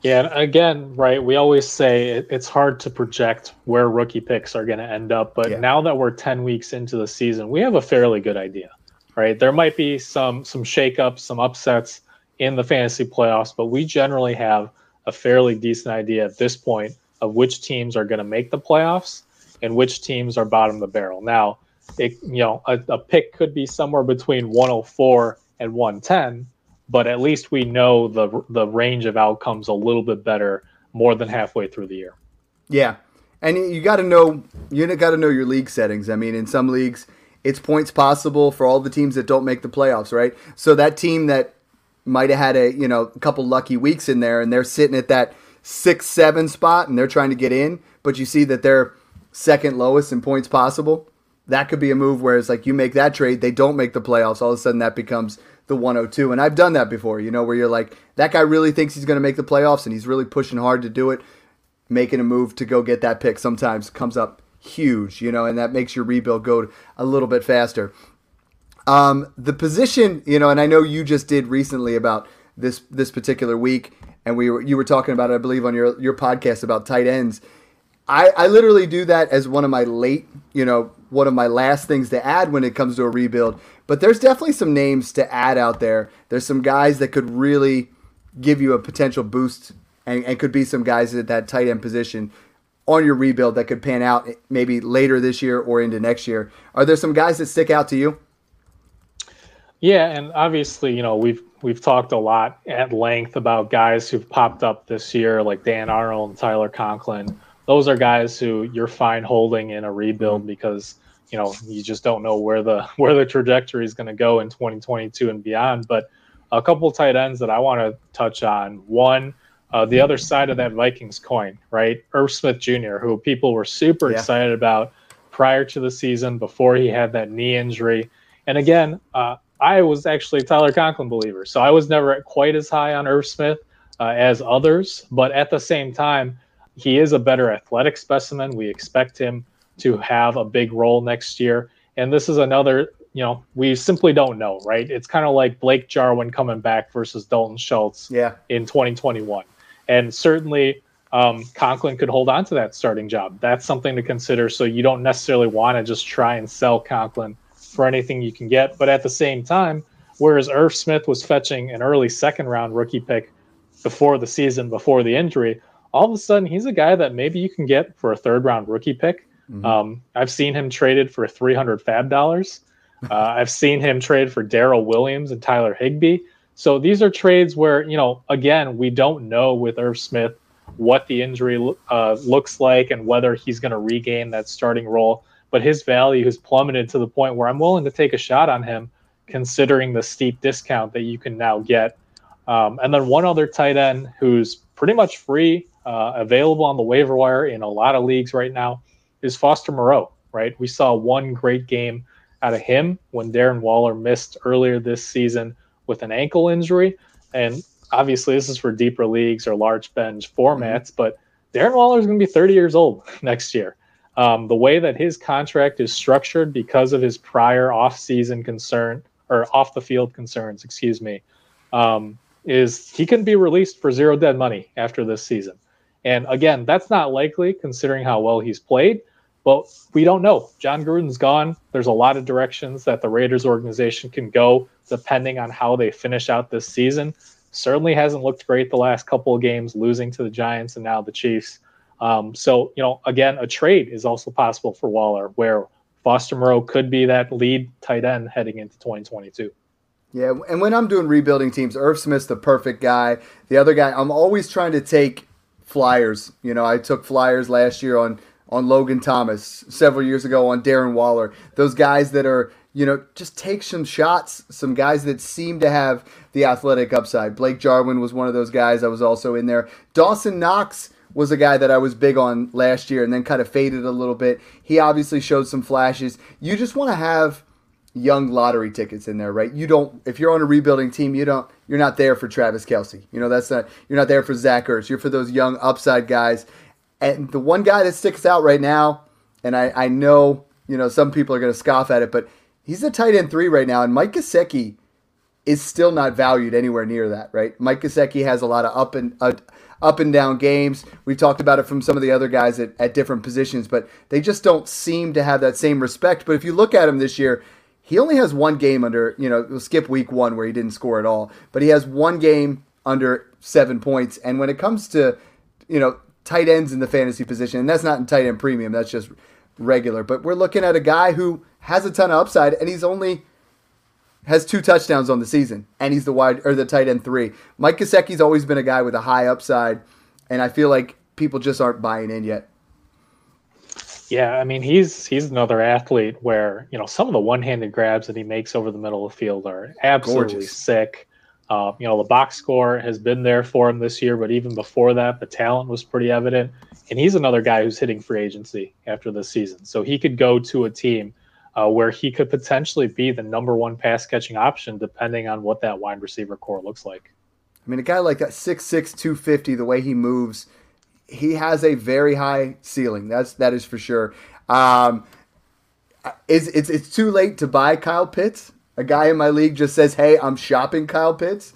Speaker 3: Yeah, again, right, we always say it, it's hard to project where rookie picks are going to end up, but yeah. now that we're 10 weeks into the season, we have a fairly good idea. Right? There might be some some shakeups, some upsets in the fantasy playoffs, but we generally have a fairly decent idea at this point of which teams are going to make the playoffs and which teams are bottom of the barrel. Now, it, you know, a, a pick could be somewhere between 104 and 110, but at least we know the the range of outcomes a little bit better more than halfway through the year.
Speaker 2: Yeah, and you got to know you got to know your league settings. I mean, in some leagues, it's points possible for all the teams that don't make the playoffs, right? So that team that might have had a you know a couple lucky weeks in there, and they're sitting at that six seven spot, and they're trying to get in, but you see that they're second lowest in points possible. That could be a move where it's like you make that trade, they don't make the playoffs. All of a sudden, that becomes the 102. And I've done that before, you know, where you're like, that guy really thinks he's going to make the playoffs and he's really pushing hard to do it. Making a move to go get that pick sometimes comes up huge, you know, and that makes your rebuild go a little bit faster. Um, the position, you know, and I know you just did recently about this this particular week, and we were you were talking about it, I believe, on your your podcast about tight ends. I, I literally do that as one of my late, you know, one of my last things to add when it comes to a rebuild. But there's definitely some names to add out there. There's some guys that could really give you a potential boost and, and could be some guys at that tight end position on your rebuild that could pan out maybe later this year or into next year. Are there some guys that stick out to you?
Speaker 3: Yeah, and obviously, you know, we've we've talked a lot at length about guys who've popped up this year, like Dan Arnold and Tyler Conklin. Those are guys who you're fine holding in a rebuild mm-hmm. because you know you just don't know where the where the trajectory is going to go in 2022 and beyond. But a couple tight ends that I want to touch on. One, uh, the other side of that Vikings coin, right? Irv Smith Jr., who people were super yeah. excited about prior to the season before he had that knee injury. And again, uh, I was actually a Tyler Conklin believer, so I was never quite as high on Irv Smith uh, as others. But at the same time, he is a better athletic specimen. We expect him to have a big role next year. And this is another, you know, we simply don't know, right? It's kind of like Blake Jarwin coming back versus Dalton Schultz
Speaker 2: yeah.
Speaker 3: in 2021. And certainly um, Conklin could hold on to that starting job. That's something to consider. So you don't necessarily want to just try and sell Conklin for anything you can get. But at the same time, whereas Irv Smith was fetching an early second round rookie pick before the season, before the injury, all of a sudden he's a guy that maybe you can get for a third round rookie pick. Mm-hmm. Um, I've seen him traded for 300 FAAB dollars. Uh, I've seen him trade for Darrel Williams and Tyler Higbee. So these are trades where, you know, again, we don't know with Irv Smith what the injury uh, looks like and whether he's going to regain that starting role but his value has plummeted to the point where I'm willing to take a shot on him, considering the steep discount that you can now get. Um, and then one other tight end who's pretty much free, uh, available on the waiver wire in a lot of leagues right now, is Foster Moreau. Right, we saw one great game out of him when Darren Waller missed earlier this season with an ankle injury, and obviously this is for deeper leagues or large bench formats, but Darren Waller is going to be 30 years old next year. Um, the way that his contract is structured because of his prior off-season concern or off the field concerns, excuse me, um, is he can be released for zero dead money after this season. And again, that's not likely considering how well he's played, but we don't know. Jon Gruden's gone. There's a lot of directions that the Raiders organization can go depending on how they finish out this season. Certainly hasn't looked great the last couple of games, losing to the Giants and now the Chiefs. Um, so, you know, again, a trade is also possible for Waller where Foster Moreau could be that lead tight end heading into 2022.
Speaker 2: Yeah, and when I'm doing rebuilding teams, Irv Smith's the perfect guy. The other guy, I'm always trying to take flyers. You know, I took flyers last year on on Logan Thomas, several years ago on Darren Waller. Those guys that are, you know, just take some shots, some guys that seem to have the athletic upside. Blake Jarwin was one of those guys. I was also in there. Dawson Knox was a guy that I was big on last year and then kind of faded a little bit. He obviously showed some flashes. You just want to have, young lottery tickets in there, right? You don't if you're on a rebuilding team, you don't you're not there for Travis Kelce. You know, that's not you're not there for Zach Ertz. You're for those young upside guys. And the one guy that sticks out right now, and I, I know, you know, some people are gonna scoff at it, but he's a tight end three right now, and Mike Gesicki is still not valued anywhere near that, right? Mike Gesicki has a lot of up and uh, up and down games. We've talked about it from some of the other guys at, at different positions, but they just don't seem to have that same respect. But if you look at him this year, he only has one game under, you know, skip week one where he didn't score at all, but he has one game under seven points. And when it comes to, you know, tight ends in the fantasy position, and that's not in tight end premium, that's just regular. But we're looking at a guy who has a ton of upside, and he's only has two touchdowns on the season, and he's the wide or the tight end three. Mike Gesicki's always been a guy with a high upside, and I feel like people just aren't buying in yet.
Speaker 3: Yeah, I mean he's he's another athlete where you know some of the one-handed grabs that he makes over the middle of the field are absolutely Gorgeous. sick. Uh, you know the box score has been there for him this year, but even before that, the talent was pretty evident. And he's another guy who's hitting free agency after this season, so he could go to a team uh, where he could potentially be the number one pass catching option, depending on what that wide receiver corps looks like.
Speaker 2: I mean, a guy like that, six six two fifty, the way he moves he has a very high ceiling. That's that is for sure. Um, is it's it's too late to buy Kyle Pitts? A guy in my league just says, "Hey, I'm shopping Kyle Pitts."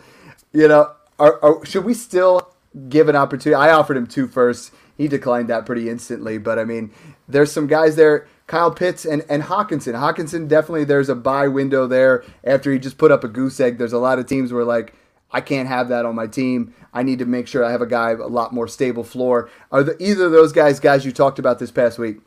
Speaker 2: You know, are, are, should we still give an opportunity? I offered him two firsts. He declined that pretty instantly. But I mean, there's some guys there. Kyle Pitts and, and Hockenson. Hockenson definitely there's a buy window there after he just put up a goose egg. There's a lot of teams where like I can't have that on my team. I need to make sure I have a guy a lot more stable floor. Are the, either of those guys guys you talked about this past week?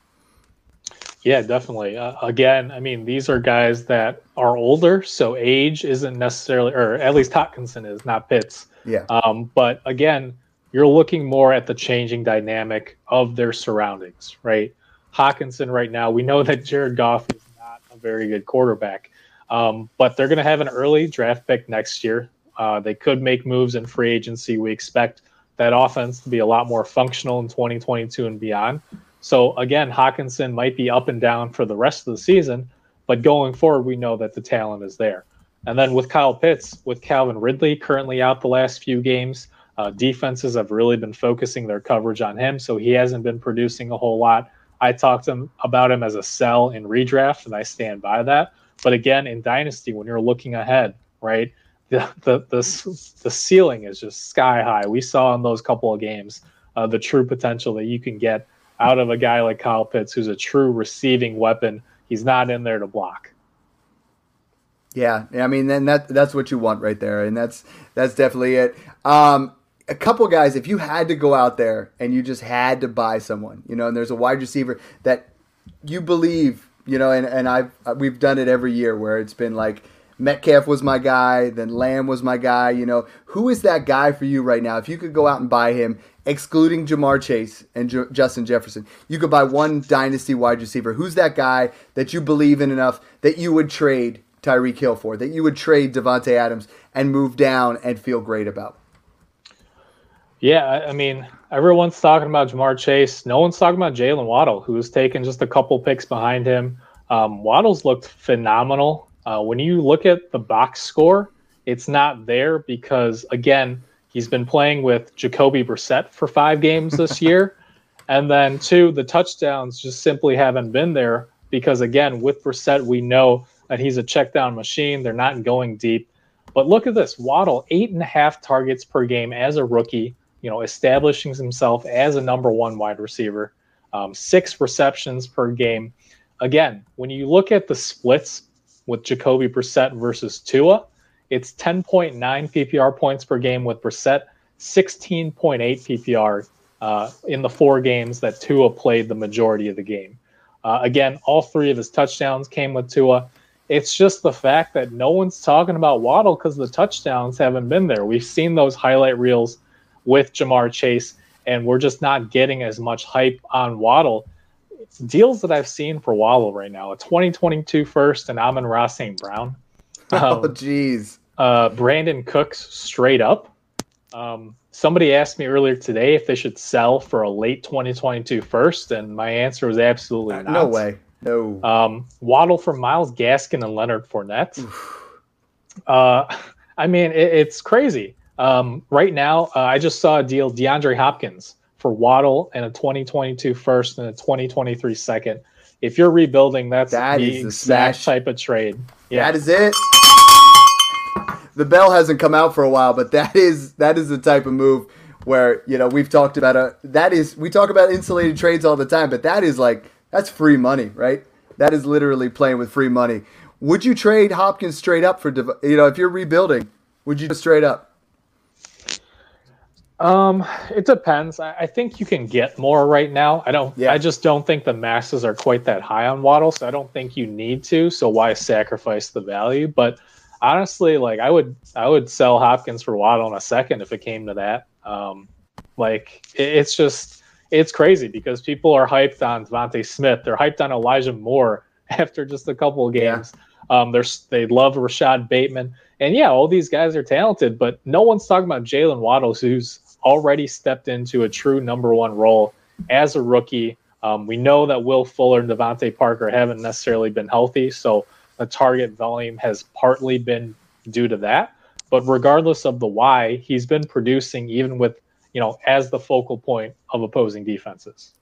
Speaker 3: Yeah, definitely. Uh, again, I mean, these are guys that are older, so age isn't necessarily, or at least Hockenson is, not Pitts.
Speaker 2: Yeah.
Speaker 3: Um, but again, you're looking more at the changing dynamic of their surroundings, right? Hockenson right now, we know that Jared Goff is not a very good quarterback, um, but they're going to have an early draft pick next year. Uh, they could make moves in free agency. We expect that offense to be a lot more functional in 2022 and beyond. So again, Hockenson might be up and down for the rest of the season, but going forward, we know that the talent is there. And then with Kyle Pitts, with Calvin Ridley currently out the last few games, uh, defenses have really been focusing their coverage on him, so he hasn't been producing a whole lot. I talked him, about him as a sell in redraft, and I stand by that. But again, in Dynasty, when you're looking ahead, right, the, the the the ceiling is just sky high. We saw in those couple of games uh, the true potential that you can get out of a guy like Kyle Pitts, who's a true receiving weapon. He's not in there to block.
Speaker 2: Yeah, I mean, then that that's what you want right there, and that's that's definitely it. Um, a couple guys, if you had to go out there and you just had to buy someone, you know, and there's a wide receiver that you believe, you know, and and I've we've done it every year where it's been like Metcalf was my guy, then Lamb was my guy. You know, who is that guy for you right now? If you could go out and buy him, excluding Ja'Marr Chase and J- Justin Jefferson, you could buy one dynasty wide receiver. Who's that guy that you believe in enough that you would trade Tyreek Hill for, that you would trade Davante Adams and move down and feel great about?
Speaker 3: Yeah, I mean, everyone's talking about Ja'Marr Chase. No one's talking about Jaylen Waddle, who's taken just a couple picks behind him. Um, Waddle's looked phenomenal uh, when you look at the box score, it's not there because again, he's been playing with Jacoby Brissett for five games this year, and then two, the touchdowns just simply haven't been there because again, with Brissett, we know that he's a check down machine. They're not going deep. But look at this Waddle, eight and a half targets per game as a rookie, you know, establishing himself as a number one wide receiver, um, six receptions per game. Again, when you look at the splits with Jacoby Brissett versus Tua. It's 10.9 PPR points per game with Brissett, 16.8 PPR uh, in the four games that Tua played the majority of the game. Uh, again, all three of his touchdowns came with Tua. It's just the fact that no one's talking about Waddle because the touchdowns haven't been there. We've seen those highlight reels with Ja'Marr Chase, and we're just not getting as much hype on Waddle deals that I've seen for Waddle right now: a 2022 first and Amon-Ra St. Brown.
Speaker 2: Oh, um, oh, jeez.
Speaker 3: Uh, Brandin Cooks straight up. Um, somebody asked me earlier today if they should sell for a late 2022 first, and my answer was absolutely uh, not.
Speaker 2: No way. No.
Speaker 3: Um, Waddle for Myles Gaskin and Leonard Fournette. uh, I mean, it, it's crazy. Um, right now, uh, I just saw a deal DeAndre Hopkins for Waddle and a 2022 first and a 2023 second. If you're rebuilding, that's
Speaker 2: That
Speaker 3: the
Speaker 2: is the
Speaker 3: exact
Speaker 2: smash.
Speaker 3: type of trade. Yeah,
Speaker 2: That is it. The bell hasn't come out for a while, but that is that is the type of move where you know we've talked about a that is we talk about insulated trades all the time, but that is like that's free money, right? That is literally playing with free money. Would you trade Hopkins straight up for you know if you're rebuilding? Would you just straight up?
Speaker 3: Um, it depends. I, I think you can get more right now. I don't.
Speaker 2: Yeah.
Speaker 3: I just don't think the masses are quite that high on Waddle, so I don't think you need to. So why sacrifice the value? But honestly, like I would, I would sell Hopkins for Waddle in a second if it came to that. Um, like it, it's just it's crazy because people are hyped on DeVonta Smith. They're hyped on Elijah Moore after just a couple of
Speaker 2: Yeah.
Speaker 3: games. Um, they're they love Rashod Bateman, and yeah, all these guys are talented, but no one's talking about Jaylen Waddles, who's already stepped into a true number one role as a rookie. Um, we know that Will Fuller and DeVante Parker haven't necessarily been healthy, so the target volume has partly been due to that. But regardless of the why, he's been producing even with you know as the focal point of opposing defenses.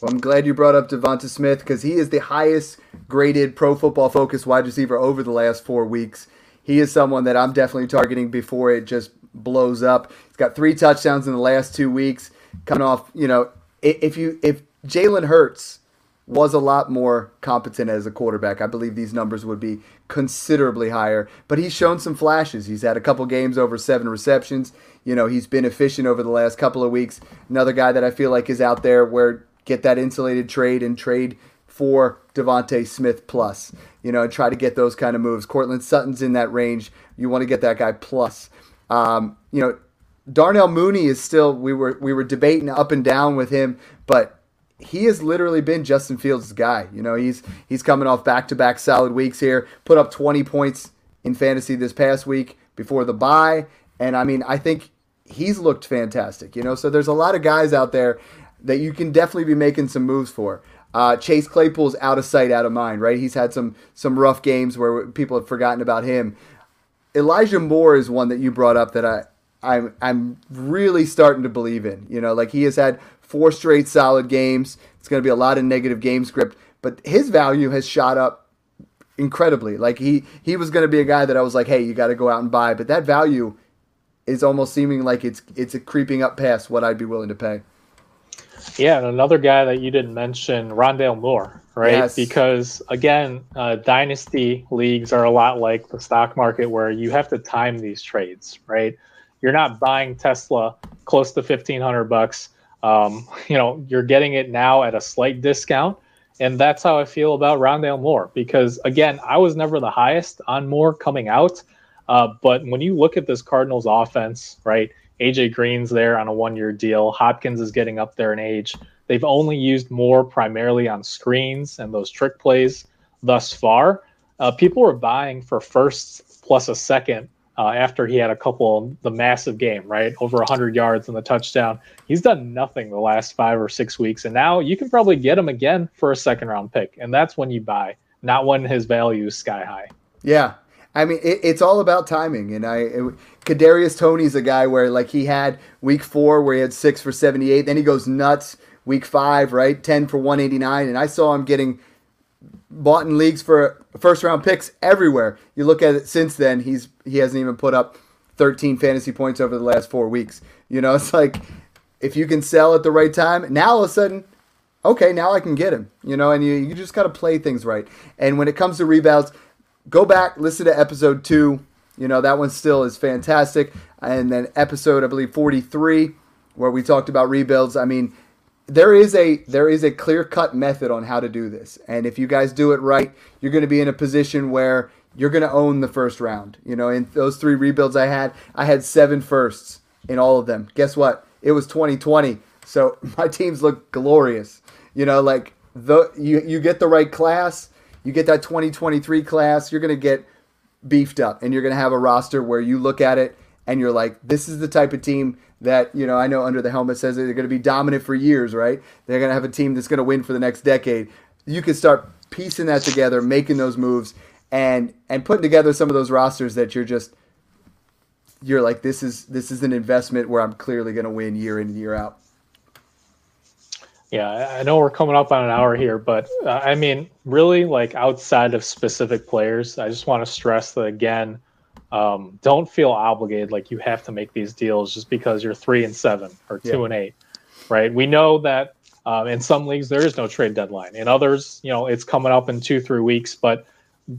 Speaker 2: Well, I'm glad you brought up DeVonta Smith because he is the highest graded Pro Football Focus wide receiver over the last four weeks. He is someone that I'm definitely targeting before it just blows up. He's got three touchdowns in the last two weeks, coming off. You know, if you if Jalen Hurts was a lot more competent as a quarterback, I believe these numbers would be considerably higher. But he's shown some flashes. He's had a couple games over seven receptions. You know, he's been efficient over the last couple of weeks. Another guy that I feel like is out there where get that insulated trade and trade for DeVonta Smith plus. You know, and try to get those kind of moves. Courtland Sutton's in that range. You want to get that guy plus. Um, you know, Darnell Mooney is still we were we were debating up and down with him, but he has literally been Justin Fields' guy. You know, he's he's coming off back to back solid weeks here. Put up 20 points in fantasy this past week before the bye, and I mean, I think he's looked fantastic. You know, so there's a lot of guys out there that you can definitely be making some moves for. Uh, Chase Claypool's out of sight, out of mind, right? He's had some some rough games where people have forgotten about him. Elijah Moore is one that you brought up that I I'm I'm really starting to believe in. You know, like he has had four straight solid games. It's going to be a lot of negative game script, but his value has shot up incredibly. Like he he was going to be a guy that I was like, hey, you got to go out and buy, but that value is almost seeming like it's it's creeping up past what I'd be willing to pay.
Speaker 3: Yeah, and another guy that you didn't mention, Rondale Moore, right?
Speaker 2: Yes.
Speaker 3: Because again, uh, dynasty leagues are a lot like the stock market, where you have to time these trades, right? You're not buying Tesla close to fifteen hundred bucks. Um, you know, you're getting it now at a slight discount, and that's how I feel about Rondale Moore. Because again, I was never the highest on Moore coming out, uh, but when you look at this Cardinals offense, right? AJ Green's there on a one year deal. Hopkins is getting up there in age. They've only used Moore primarily on screens and those trick plays thus far. Uh, people were buying for first plus a second uh, after he had a couple, the massive game, right? Over 100 yards and the touchdown. He's done nothing the last five or six weeks. And now you can probably get him again for a second round pick. And that's when you buy, not when his value is sky high.
Speaker 2: Yeah. I mean, it, it's all about timing. And I, it, Kadarius Toney's a guy where like he had week four where he had six for 78. Then he goes nuts week five, right? 10 for 189. And I saw him getting bought in leagues for first round picks everywhere. You look at it since then, he's, he hasn't even put up 13 fantasy points over the last four weeks. You know, it's like if you can sell at the right time, now all of a sudden, okay, now I can get him. You know, and you, you just got to play things right. And when it comes to rebounds, go back, listen to episode two. You know, that one still is fantastic. And then episode, I believe, 43, where we talked about rebuilds. I mean, there is a there is a clear cut method on how to do this. And if you guys do it right, you're going to be in a position where you're going to own the first round. You know, in those three rebuilds I had, I had seven firsts in all of them. Guess what? It was 2020. So my teams look glorious. You know, like the you you get the right class, you get that 2023 class, you're going to get beefed up and you're going to have a roster where you look at it and you're like, this is the type of team that, you know, I know Under the Helmet says they're going to be dominant for years, right? They're going to have a team that's going to win for the next decade. You can start piecing that together, making those moves, and and putting together some of those rosters that you're just you're like this is this is an investment where I'm clearly going to win year in and year out.
Speaker 3: Yeah, I know we're coming up on an hour here, but uh, I mean, really, like outside of specific players, I just want to stress that again. Um, don't feel obligated like you have to make these deals just because you're three and seven or two yeah. and eight, right? We know that um, in some leagues there is no trade deadline. In others, you know, it's coming up in two three weeks, but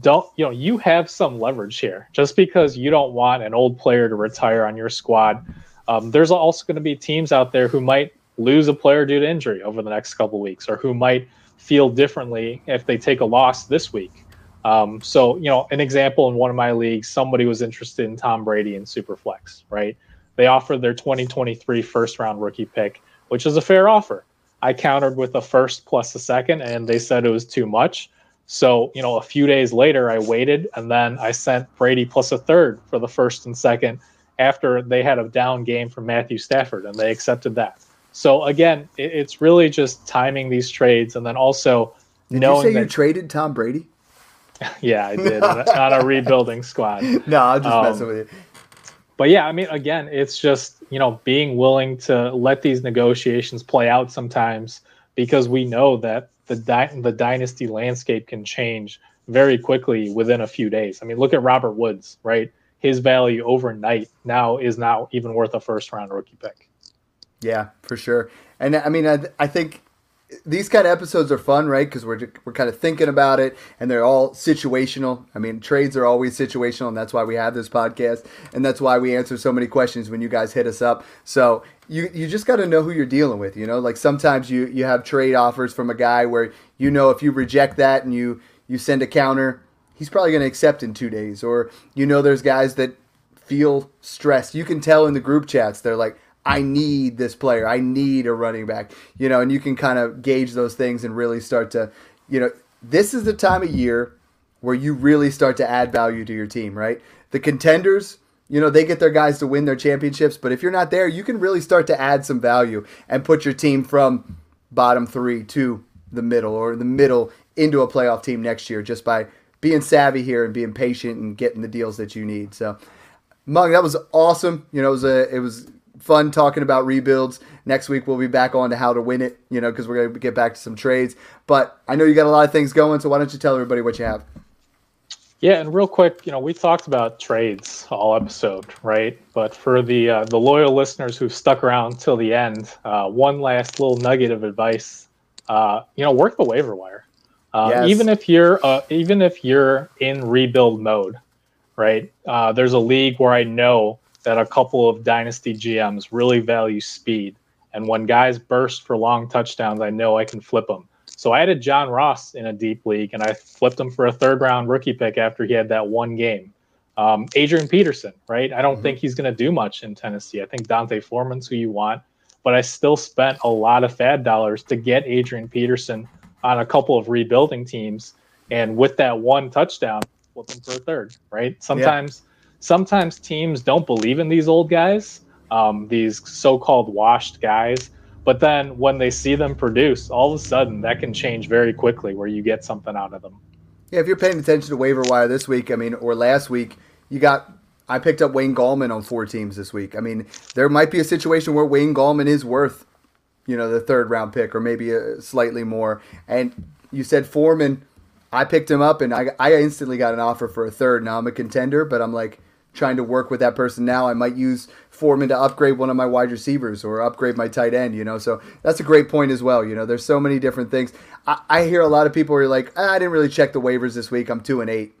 Speaker 3: don't you know you have some leverage here just because you don't want an old player to retire on your squad um, there's also going to be teams out there who might lose a player due to injury over the next couple weeks or who might feel differently if they take a loss this week. Um, so you know an example in one of my leagues somebody was interested in tom brady in superflex right? They offered their 2023 first round rookie pick which is a fair offer. I countered with a first plus a second and they said it was too much. So, you know, a few days later, I waited and then I sent Brady plus a third for the first and second after they had a down game from Matthew Stafford and they accepted that. So, again, it, it's really just timing these trades and then also
Speaker 2: did
Speaker 3: knowing
Speaker 2: you say
Speaker 3: that,
Speaker 2: you traded Tom Brady?
Speaker 3: yeah, I did on, a, rebuilding squad.
Speaker 2: No, I'm just um, messing with you.
Speaker 3: But yeah, I mean, again, it's just, you know, being willing to let these negotiations play out sometimes because we know that the di- the dynasty landscape can change very quickly within a few days. I mean, look at Robert Woods, right? His value overnight now is now even worth a first round rookie pick.
Speaker 2: Yeah, for sure. And I mean, I, I think these kind of episodes are fun, right? Because we're we're kind of thinking about it, and they're all situational. I mean, trades are always situational, and that's why we have this podcast, and that's why we answer so many questions when you guys hit us up. So you you just got to know who you're dealing with. You know, like sometimes you you have trade offers from a guy where you know if you reject that and you you send a counter, he's probably going to accept in two days. Or you know, there's guys that feel stressed. You can tell in the group chats they're like. I need this player. I need a running back. You know, and you can kind of gauge those things and really start to, you know, this is the time of year where you really start to add value to your team, right? The contenders, you know, they get their guys to win their championships, but if you're not there, you can really start to add some value and put your team from bottom three to the middle or the middle into a playoff team next year just by being savvy here and being patient and getting the deals that you need. So, Meng, that was awesome. You know, it was a, it was fun talking about rebuilds. Next week we'll be back on to how to win it. You know, because we're gonna get back to some trades. But I know you got a lot of things going, so why don't you tell everybody what you have?
Speaker 3: Yeah, and real quick, you know, we talked about trades all episode, right? But for the uh, the loyal listeners who've stuck around till the end, uh, one last little nugget of advice: uh, you know, work the waiver wire. Uh, yes. Even if you're uh, even if you're in rebuild mode, right? Uh, there's a league where I know that a couple of dynasty GMs really value speed, and when guys burst for long touchdowns, I know I can flip them. So I added John Ross in a deep league, and I flipped him for a third round rookie pick after he had that one game. Um, Adrian Peterson, right? I don't mm-hmm. think he's going to do much in Tennessee. I think D'Onta Foreman's who you want, but I still spent a lot of FAAB dollars to get Adrian Peterson on a couple of rebuilding teams, and with that one touchdown, flip him for a third, right? Sometimes, yeah. Sometimes teams don't believe in these old guys, um, these so-called washed guys but then when they see them produce, all of a sudden that can change very quickly where you get something out of them.
Speaker 2: Yeah, if you're paying attention to waiver wire this week, I mean, or last week, you got. I picked up Wayne Gallman on four teams this week. I mean, there might be a situation where Wayne Gallman is worth, you know, the third round pick or maybe a, slightly more. And you said Foreman, I picked him up and I, I instantly got an offer for a third. Now I'm a contender, but I'm like trying to work with that person now. I might use Foreman to upgrade one of my wide receivers or upgrade my tight end, you know. So that's a great point as well. You know, there's so many different things. I, I hear a lot of people are like, ah, I didn't really check the waivers this week. I'm two and eight.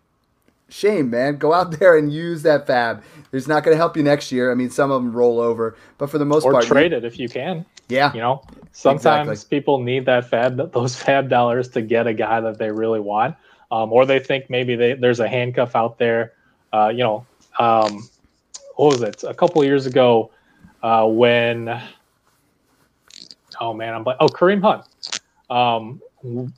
Speaker 2: Shame, man. Go out there and use that FAAB. It's not going to help you next year. I mean, some of them roll over, but for the most
Speaker 3: or
Speaker 2: part,
Speaker 3: trade you, it if you can.
Speaker 2: Yeah,
Speaker 3: you know, sometimes exactly. people need that FAAB, those FAAB dollars to get a guy that they really want, um, or they think maybe they, there's a handcuff out there. Uh, you know, um, what was it? A couple years ago, uh, when oh man, I'm like oh Kareem Hunt. Um,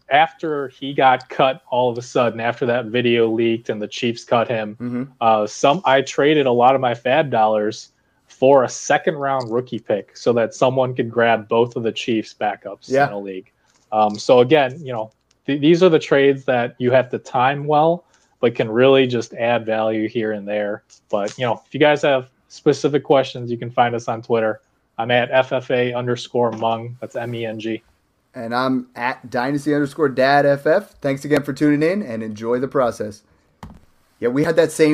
Speaker 3: after he got cut, all of a sudden, after that video leaked and the Chiefs cut him, mm-hmm. uh, some I traded a lot of my FAAB dollars for a second round rookie pick so that someone could grab both of the Chiefs backups yeah. in a league. Um, so again, you know, th- these are the trades that you have to time well, but can really just add value here and there. But you know, if you guys have specific questions, you can find us on Twitter. I'm at FFA underscore Meng. That's M E N G.
Speaker 2: And I'm at Dynasty underscore Dad FF. Thanks again for tuning in and enjoy the process. Yeah, we had that same